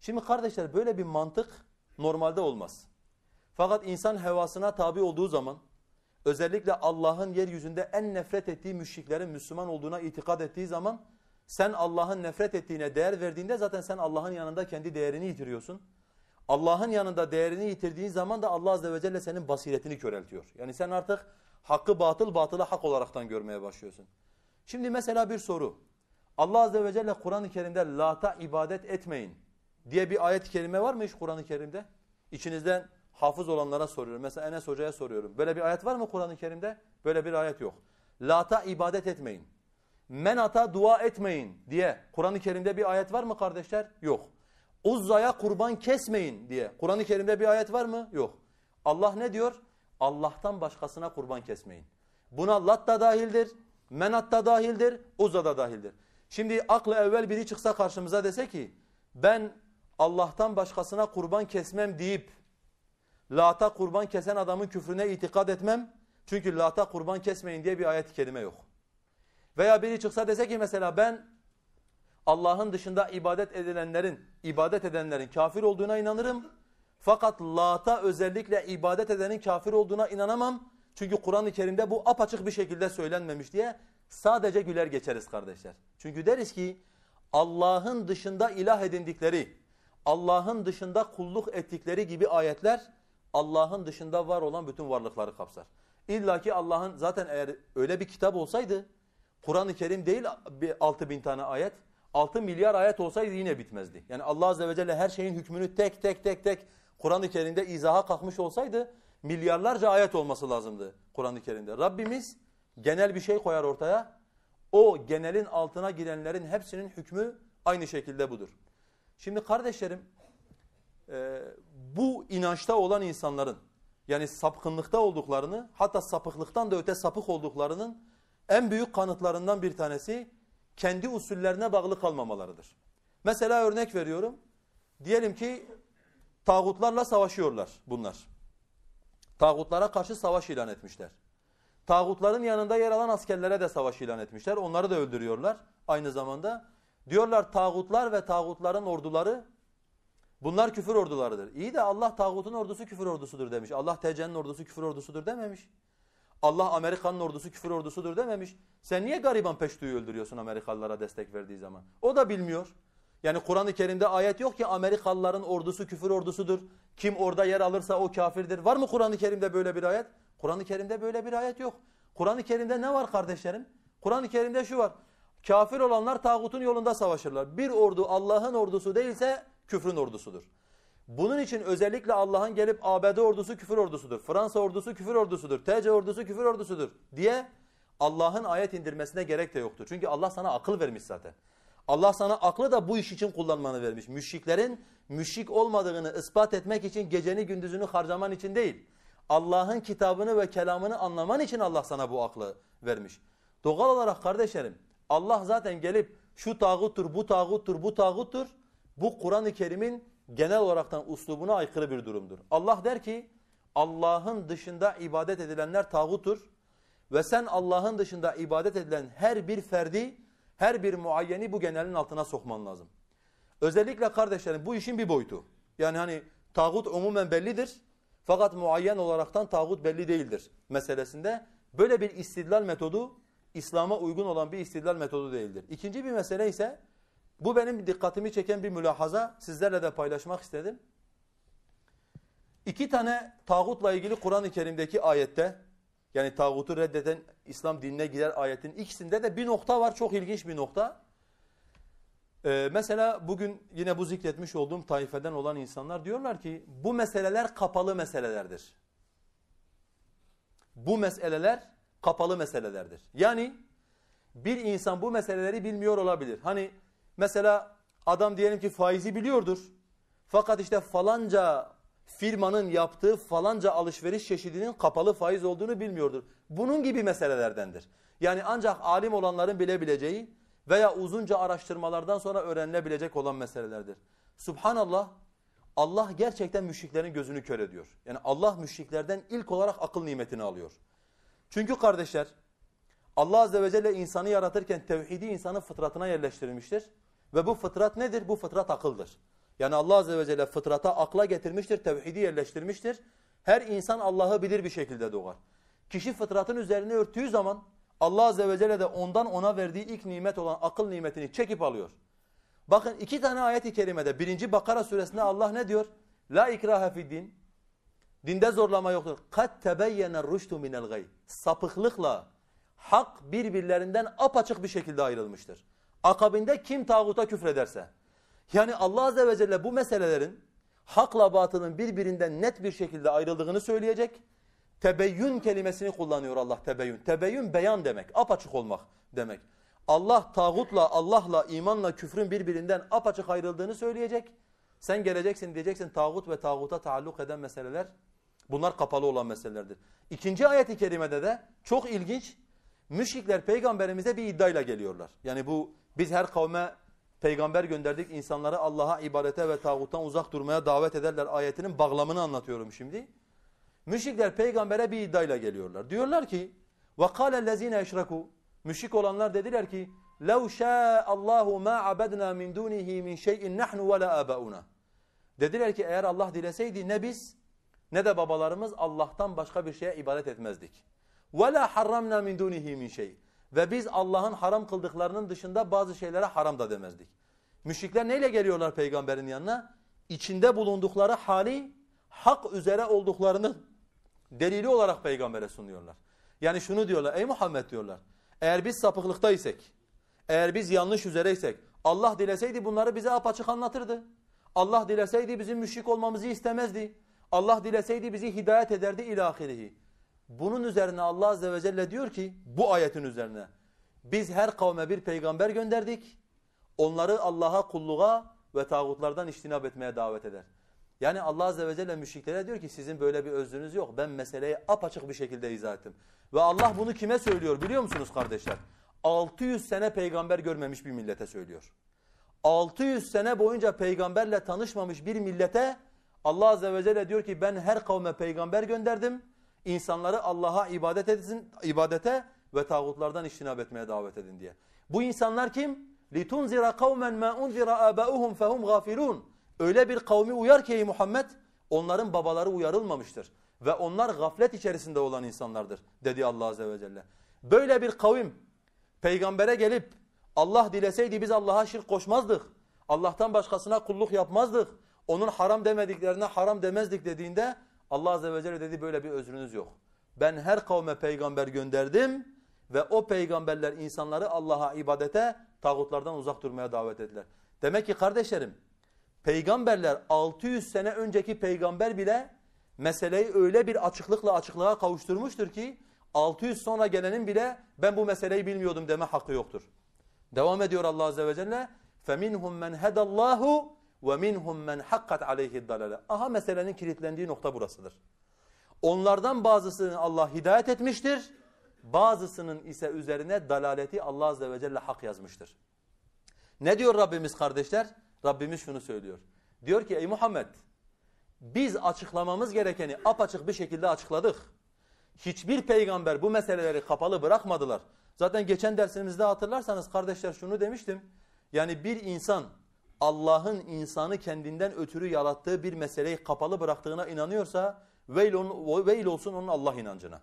Speaker 1: Şimdi kardeşler böyle bir mantık normalde olmaz. Fakat insan hevasına tabi olduğu zaman özellikle Allah'ın yeryüzünde en nefret ettiği müşriklerin Müslüman olduğuna itikad ettiği zaman sen Allah'ın nefret ettiğine değer verdiğinde zaten sen Allah'ın yanında kendi değerini yitiriyorsun. Allah'ın yanında değerini yitirdiğin zaman da Allah Azze ve Celle senin basiretini köreltiyor. Yani sen artık hakkı batıl, batılı hak olaraktan görmeye başlıyorsun. Şimdi mesela bir soru. Allah Azze ve Celle Kur'an-ı Kerim'de lata ibadet etmeyin diye bir ayet-i kerime var mı hiç Kur'an-ı Kerim'de? İçinizden hafız olanlara soruyorum. Mesela Enes Hoca'ya soruyorum. Böyle bir ayet var mı Kur'an-ı Kerim'de? Böyle bir ayet yok. Lata ibadet etmeyin. Menata dua etmeyin diye Kur'an-ı Kerim'de bir ayet var mı kardeşler? Yok. Uzza'ya kurban kesmeyin diye Kur'an-ı Kerim'de bir ayet var mı? Yok. Allah ne diyor? Allah'tan başkasına kurban kesmeyin. Buna Lat da dahildir, Menat da dahildir, Uzza da dahildir. Şimdi aklı evvel biri çıksa karşımıza dese ki ben Allah'tan başkasına kurban kesmem deyip Lat'a kurban kesen adamın küfrüne itikad etmem. Çünkü Lat'a kurban kesmeyin diye bir ayet-i kerime yok. Veya biri çıksa dese ki mesela ben Allah'ın dışında ibadet edilenlerin, ibadet edenlerin kafir olduğuna inanırım. Fakat Lat'a özellikle ibadet edenin kafir olduğuna inanamam. Çünkü Kur'an-ı Kerim'de bu apaçık bir şekilde söylenmemiş diye sadece güler geçeriz kardeşler. Çünkü deriz ki Allah'ın dışında ilah edindikleri, Allah'ın dışında kulluk ettikleri gibi ayetler Allah'ın dışında var olan bütün varlıkları kapsar. İlla ki Allah'ın zaten eğer öyle bir kitap olsaydı Kur'an-ı Kerim değil 6 bin tane ayet 6 milyar ayet olsaydı yine bitmezdi. Yani Allah Azze ve Celle her şeyin hükmünü tek tek tek tek Kur'an-ı Kerim'de izaha kalkmış olsaydı milyarlarca ayet olması lazımdı Kur'an-ı Kerim'de. Rabbimiz genel bir şey koyar ortaya. O genelin altına girenlerin hepsinin hükmü aynı şekilde budur. Şimdi kardeşlerim e, bu inançta olan insanların yani sapkınlıkta olduklarını hatta sapıklıktan da öte sapık olduklarının en büyük kanıtlarından bir tanesi kendi usullerine bağlı kalmamalarıdır. Mesela örnek veriyorum. Diyelim ki tağutlarla savaşıyorlar bunlar. Tağutlara karşı savaş ilan etmişler. Tağutların yanında yer alan askerlere de savaş ilan etmişler. Onları da öldürüyorlar aynı zamanda. Diyorlar tağutlar ve tağutların orduları bunlar küfür ordularıdır. İyi de Allah tağutun ordusu küfür ordusudur demiş. Allah TC'nin ordusu küfür ordusudur dememiş. Allah Amerika'nın ordusu küfür ordusudur dememiş. Sen niye gariban peştuyu öldürüyorsun Amerikalılara destek verdiği zaman? O da bilmiyor. Yani Kur'an-ı Kerim'de ayet yok ki Amerikalıların ordusu küfür ordusudur. Kim orada yer alırsa o kafirdir. Var mı Kur'an-ı Kerim'de böyle bir ayet? Kur'an-ı Kerim'de böyle bir ayet yok. Kur'an-ı Kerim'de ne var kardeşlerim? Kur'an-ı Kerim'de şu var. Kafir olanlar tağutun yolunda savaşırlar. Bir ordu Allah'ın ordusu değilse küfrün ordusudur. Bunun için özellikle Allah'ın gelip ABD ordusu küfür ordusudur. Fransa ordusu küfür ordusudur. TC ordusu küfür ordusudur diye Allah'ın ayet indirmesine gerek de yoktur. Çünkü Allah sana akıl vermiş zaten. Allah sana aklı da bu iş için kullanmanı vermiş. Müşriklerin müşrik olmadığını ispat etmek için geceni gündüzünü harcaman için değil. Allah'ın kitabını ve kelamını anlaman için Allah sana bu aklı vermiş. Doğal olarak kardeşlerim Allah zaten gelip şu tağuttur, bu tağuttur, bu tağuttur. Bu Kur'an-ı Kerim'in genel olaraktan uslubuna aykırı bir durumdur. Allah der ki Allah'ın dışında ibadet edilenler tağuttur. Ve sen Allah'ın dışında ibadet edilen her bir ferdi, her bir muayyeni bu genelin altına sokman lazım. Özellikle kardeşlerim bu işin bir boyutu. Yani hani tağut umumen bellidir. Fakat muayyen olaraktan tağut belli değildir meselesinde. Böyle bir istidlal metodu İslam'a uygun olan bir istidlal metodu değildir. İkinci bir mesele ise bu benim dikkatimi çeken bir mülahaza sizlerle de paylaşmak istedim. İki tane tağutla ilgili Kur'an-ı Kerim'deki ayette yani tağutu reddeden İslam dinine girer ayetin ikisinde de bir nokta var çok ilginç bir nokta. Ee, mesela bugün yine bu zikretmiş olduğum taifeden olan insanlar diyorlar ki bu meseleler kapalı meselelerdir. Bu meseleler kapalı meselelerdir. Yani bir insan bu meseleleri bilmiyor olabilir. Hani mesela adam diyelim ki faizi biliyordur. Fakat işte falanca firmanın yaptığı falanca alışveriş çeşidinin kapalı faiz olduğunu bilmiyordur. Bunun gibi meselelerdendir. Yani ancak alim olanların bilebileceği veya uzunca araştırmalardan sonra öğrenilebilecek olan meselelerdir. Subhanallah Allah gerçekten müşriklerin gözünü kör ediyor. Yani Allah müşriklerden ilk olarak akıl nimetini alıyor. Çünkü kardeşler Allah Azze ve Celle insanı yaratırken tevhidi insanın fıtratına yerleştirmiştir. Ve bu fıtrat nedir? Bu fıtrat akıldır. Yani Allah Azze ve Celle fıtrata akla getirmiştir, tevhidi yerleştirmiştir. Her insan Allah'ı bilir bir şekilde doğar. Kişi fıtratın üzerine örttüğü zaman Allah Azze ve Celle de ondan ona verdiği ilk nimet olan akıl nimetini çekip alıyor. Bakın iki tane ayet-i kerimede. Birinci Bakara suresinde Allah ne diyor? La ikrahe fid din. Dinde zorlama yoktur. Kat tebeyyene rüştü minel gay. Sapıklıkla hak birbirlerinden apaçık bir şekilde ayrılmıştır. Akabinde kim tağuta küfrederse. Yani Allah Azze ve Celle bu meselelerin hakla batılın birbirinden net bir şekilde ayrıldığını söyleyecek. Tebeyyün kelimesini kullanıyor Allah tebeyyün. Tebeyyün beyan demek, apaçık olmak demek. Allah tağutla, Allah'la, imanla, küfrün birbirinden apaçık ayrıldığını söyleyecek. Sen geleceksin diyeceksin tağut ve tağuta taalluk eden meseleler bunlar kapalı olan meselelerdir. İkinci ayet-i kerimede de çok ilginç müşrikler peygamberimize bir iddiayla geliyorlar. Yani bu biz her kavme peygamber gönderdik insanları Allah'a ibadete ve tağuttan uzak durmaya davet ederler ayetinin bağlamını anlatıyorum şimdi. Müşrikler peygambere bir iddiayla geliyorlar. Diyorlar ki وَقَالَ الَّذ۪ينَ اَشْرَكُوا Müşrik olanlar dediler ki لَوْ شَاءَ اللّٰهُ مَا عَبَدْنَا مِنْ دُونِهِ مِنْ شَيْءٍ نَحْنُ وَلَا آبَاؤُنَا Dediler ki eğer Allah dileseydi ne biz ne de babalarımız Allah'tan başka bir şeye ibadet etmezdik. وَلَا حَرَّمْنَا مِنْ دُونِهِ مِنْ شَيْءٍ ve biz Allah'ın haram kıldıklarının dışında bazı şeylere haram da demezdik. Müşrikler neyle geliyorlar peygamberin yanına? İçinde bulundukları hali hak üzere olduklarını delili olarak peygambere sunuyorlar. Yani şunu diyorlar ey Muhammed diyorlar. Eğer biz sapıklıktaysek, eğer biz yanlış üzereysek Allah dileseydi bunları bize apaçık anlatırdı. Allah dileseydi bizim müşrik olmamızı istemezdi. Allah dileseydi bizi hidayet ederdi ilahirihi. Bunun üzerine Allah Azze ve Celle diyor ki bu ayetin üzerine biz her kavme bir peygamber gönderdik. Onları Allah'a kulluğa ve tağutlardan iştinab etmeye davet eder. Yani Allah Azze ve Celle müşriklere diyor ki sizin böyle bir özrünüz yok. Ben meseleyi apaçık bir şekilde izah ettim. Ve Allah bunu kime söylüyor biliyor musunuz kardeşler? 600 sene peygamber görmemiş bir millete söylüyor. 600 sene boyunca peygamberle tanışmamış bir millete Allah Azze ve Celle diyor ki ben her kavme peygamber gönderdim İnsanları Allah'a ibadet edin, ibadete ve tağutlardan iştinab etmeye davet edin diye. Bu insanlar kim? لِتُنْزِرَ قَوْمًا مَا اُنْزِرَ آبَاؤُهُمْ فَهُمْ غَافِلُونَ Öyle bir kavmi uyar ki ey Muhammed onların babaları uyarılmamıştır. Ve onlar gaflet içerisinde olan insanlardır dedi Allah Azze ve Celle. Böyle bir kavim peygambere gelip Allah dileseydi biz Allah'a şirk koşmazdık. Allah'tan başkasına kulluk yapmazdık. Onun haram demediklerine haram demezdik dediğinde Allah Azze ve Celle dedi böyle bir özrünüz yok. Ben her kavme peygamber gönderdim ve o peygamberler insanları Allah'a ibadete, tağutlardan uzak durmaya davet ettiler. Demek ki kardeşlerim peygamberler 600 sene önceki peygamber bile meseleyi öyle bir açıklıkla açıklığa kavuşturmuştur ki 600 sonra gelenin bile ben bu meseleyi bilmiyordum deme hakkı yoktur. Devam ediyor Allah Azze ve Celle فَمِنْهُمْ مَنْ هَدَى اللّٰهُ وَمِنْهُمْ مَنْ حَقَّتْ عَلَيْهِ الدَّلَالَ Aha meselenin kilitlendiği nokta burasıdır. Onlardan bazısını Allah hidayet etmiştir. Bazısının ise üzerine dalaleti Allah Azze ve Celle hak yazmıştır. Ne diyor Rabbimiz kardeşler? Rabbimiz şunu söylüyor. Diyor ki ey Muhammed biz açıklamamız gerekeni apaçık bir şekilde açıkladık. Hiçbir peygamber bu meseleleri kapalı bırakmadılar. Zaten geçen dersimizde hatırlarsanız kardeşler şunu demiştim. Yani bir insan Allah'ın insanı kendinden ötürü yarattığı bir meseleyi kapalı bıraktığına inanıyorsa veil, on, veil olsun onun Allah inancına.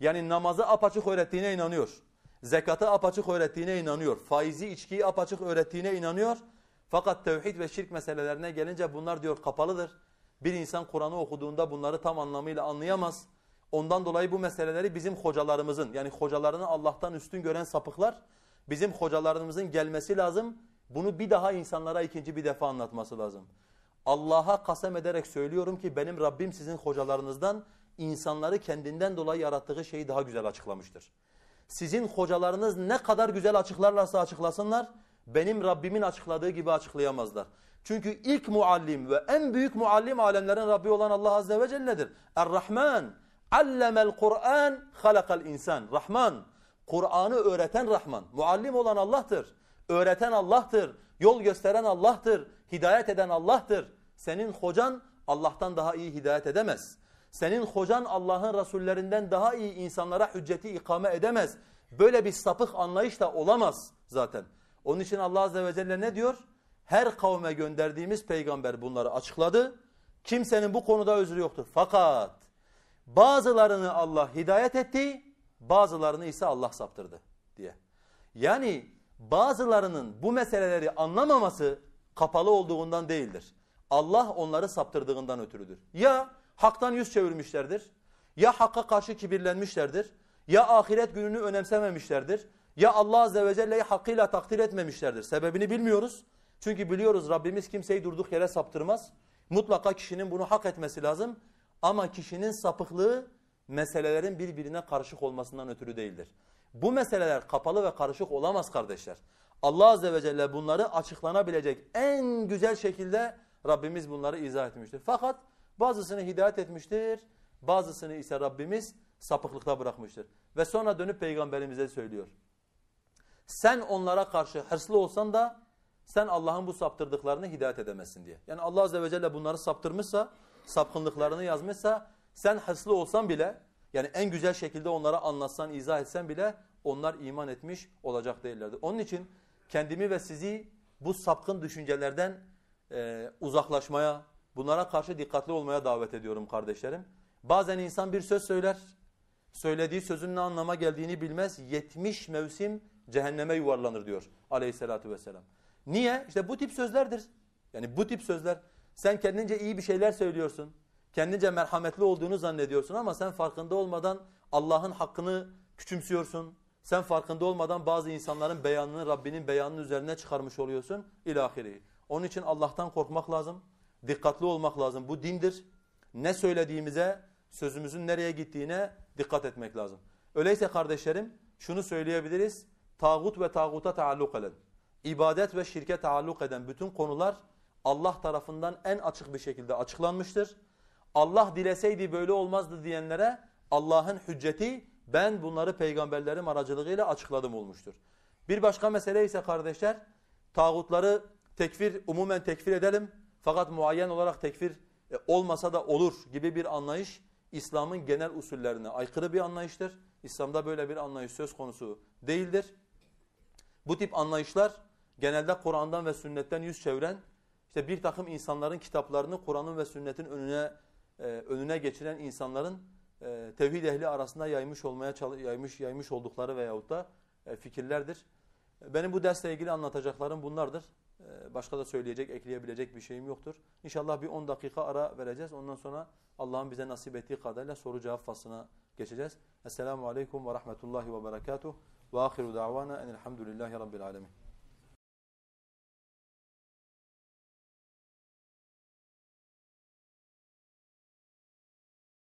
Speaker 1: Yani namazı apaçık öğrettiğine inanıyor. Zekatı apaçık öğrettiğine inanıyor. Faizi içkiyi apaçık öğrettiğine inanıyor. Fakat tevhid ve şirk meselelerine gelince bunlar diyor kapalıdır. Bir insan Kur'an'ı okuduğunda bunları tam anlamıyla anlayamaz. Ondan dolayı bu meseleleri bizim hocalarımızın yani hocalarını Allah'tan üstün gören sapıklar bizim hocalarımızın gelmesi lazım. Bunu bir daha insanlara ikinci bir defa anlatması lazım. Allah'a kasem ederek söylüyorum ki benim Rabbim sizin hocalarınızdan insanları kendinden dolayı yarattığı şeyi daha güzel açıklamıştır. Sizin hocalarınız ne kadar güzel açıklarlarsa açıklasınlar benim Rabbimin açıkladığı gibi açıklayamazlar. Çünkü ilk muallim ve en büyük muallim alemlerin Rabbi olan Allah Azze ve Celle'dir. Er-Rahman, allemel Kur'an, halakal insan. Rahman, Kur'an'ı öğreten Rahman. Muallim olan Allah'tır. Öğreten Allah'tır. Yol gösteren Allah'tır. Hidayet eden Allah'tır. senin hocan Allah'tan daha iyi hidayet edemez. Senin hocan Allah'ın Resullerinden daha iyi insanlara hücceti ikame edemez. Böyle bir sapık anlayış da olamaz zaten. Onun için Allah Azze ve Celle ne diyor? Her kavme gönderdiğimiz peygamber bunları açıkladı. Kimsenin bu konuda özrü yoktur. Fakat bazılarını Allah hidayet etti, bazılarını ise Allah saptırdı diye. Yani bazılarının bu meseleleri anlamaması kapalı olduğundan değildir. Allah onları saptırdığından ötürüdür. Ya haktan yüz çevirmişlerdir, ya hakka karşı kibirlenmişlerdir, ya ahiret gününü önemsememişlerdir, ya Allah Azze ve Celle'yi hakkıyla takdir etmemişlerdir. Sebebini bilmiyoruz. Çünkü biliyoruz Rabbimiz kimseyi durduk yere saptırmaz. Mutlaka kişinin bunu hak etmesi lazım. Ama kişinin sapıklığı meselelerin birbirine karışık olmasından ötürü değildir. Bu meseleler kapalı ve karışık olamaz kardeşler. Allah Azze ve Celle bunları açıklanabilecek en güzel şekilde Rabbimiz bunları izah etmiştir. Fakat bazısını hidayet etmiştir, bazısını ise Rabbimiz sapıklıkta bırakmıştır. Ve sonra dönüp peygamberimize söylüyor. Sen onlara karşı hırslı olsan da sen Allah'ın bu saptırdıklarını hidayet edemezsin diye. Yani Allah Azze ve Celle bunları saptırmışsa, sapkınlıklarını yazmışsa sen hırslı olsan bile yani en güzel şekilde onlara anlatsan, izah etsen bile onlar iman etmiş olacak değillerdi. Onun için kendimi ve sizi bu sapkın düşüncelerden e, uzaklaşmaya, bunlara karşı dikkatli olmaya davet ediyorum kardeşlerim. Bazen insan bir söz söyler, söylediği sözün ne anlama geldiğini bilmez, 70 mevsim cehenneme yuvarlanır diyor aleyhissalatü vesselam. Niye? İşte bu tip sözlerdir. Yani bu tip sözler. Sen kendince iyi bir şeyler söylüyorsun. Kendince merhametli olduğunu zannediyorsun ama sen farkında olmadan Allah'ın hakkını küçümsüyorsun. Sen farkında olmadan bazı insanların beyanını Rabbinin beyanının üzerine çıkarmış oluyorsun. İlahiri. Onun için Allah'tan korkmak lazım. Dikkatli olmak lazım. Bu dindir. Ne söylediğimize, sözümüzün nereye gittiğine dikkat etmek lazım. Öyleyse kardeşlerim şunu söyleyebiliriz. Tağut ve tağuta taalluk eden, ibadet ve şirke taalluk eden bütün konular Allah tarafından en açık bir şekilde açıklanmıştır. Allah dileseydi böyle olmazdı diyenlere Allah'ın hücceti ben bunları peygamberlerim aracılığıyla açıkladım olmuştur. Bir başka mesele ise kardeşler tağutları tekfir umumen tekfir edelim fakat muayyen olarak tekfir e, olmasa da olur gibi bir anlayış İslam'ın genel usullerine aykırı bir anlayıştır. İslam'da böyle bir anlayış söz konusu değildir. Bu tip anlayışlar genelde Kur'an'dan ve sünnetten yüz çeviren işte bir takım insanların kitaplarını Kur'an'ın ve sünnetin önüne e, önüne geçiren insanların e, tevhid ehli arasında yaymış olmaya yaymış yaymış oldukları veyahut da e, fikirlerdir. Benim bu dersle ilgili anlatacaklarım bunlardır. E, başka da söyleyecek, ekleyebilecek bir şeyim yoktur. İnşallah bir 10 dakika ara vereceğiz. Ondan sonra Allah'ın bize nasip ettiği kadarıyla soru cevap faslına geçeceğiz. Esselamu Aleyküm ve Rahmetullahi ve Berekatuhu. Ve ahiru da'vana enelhamdülillahi Rabbil Alemin.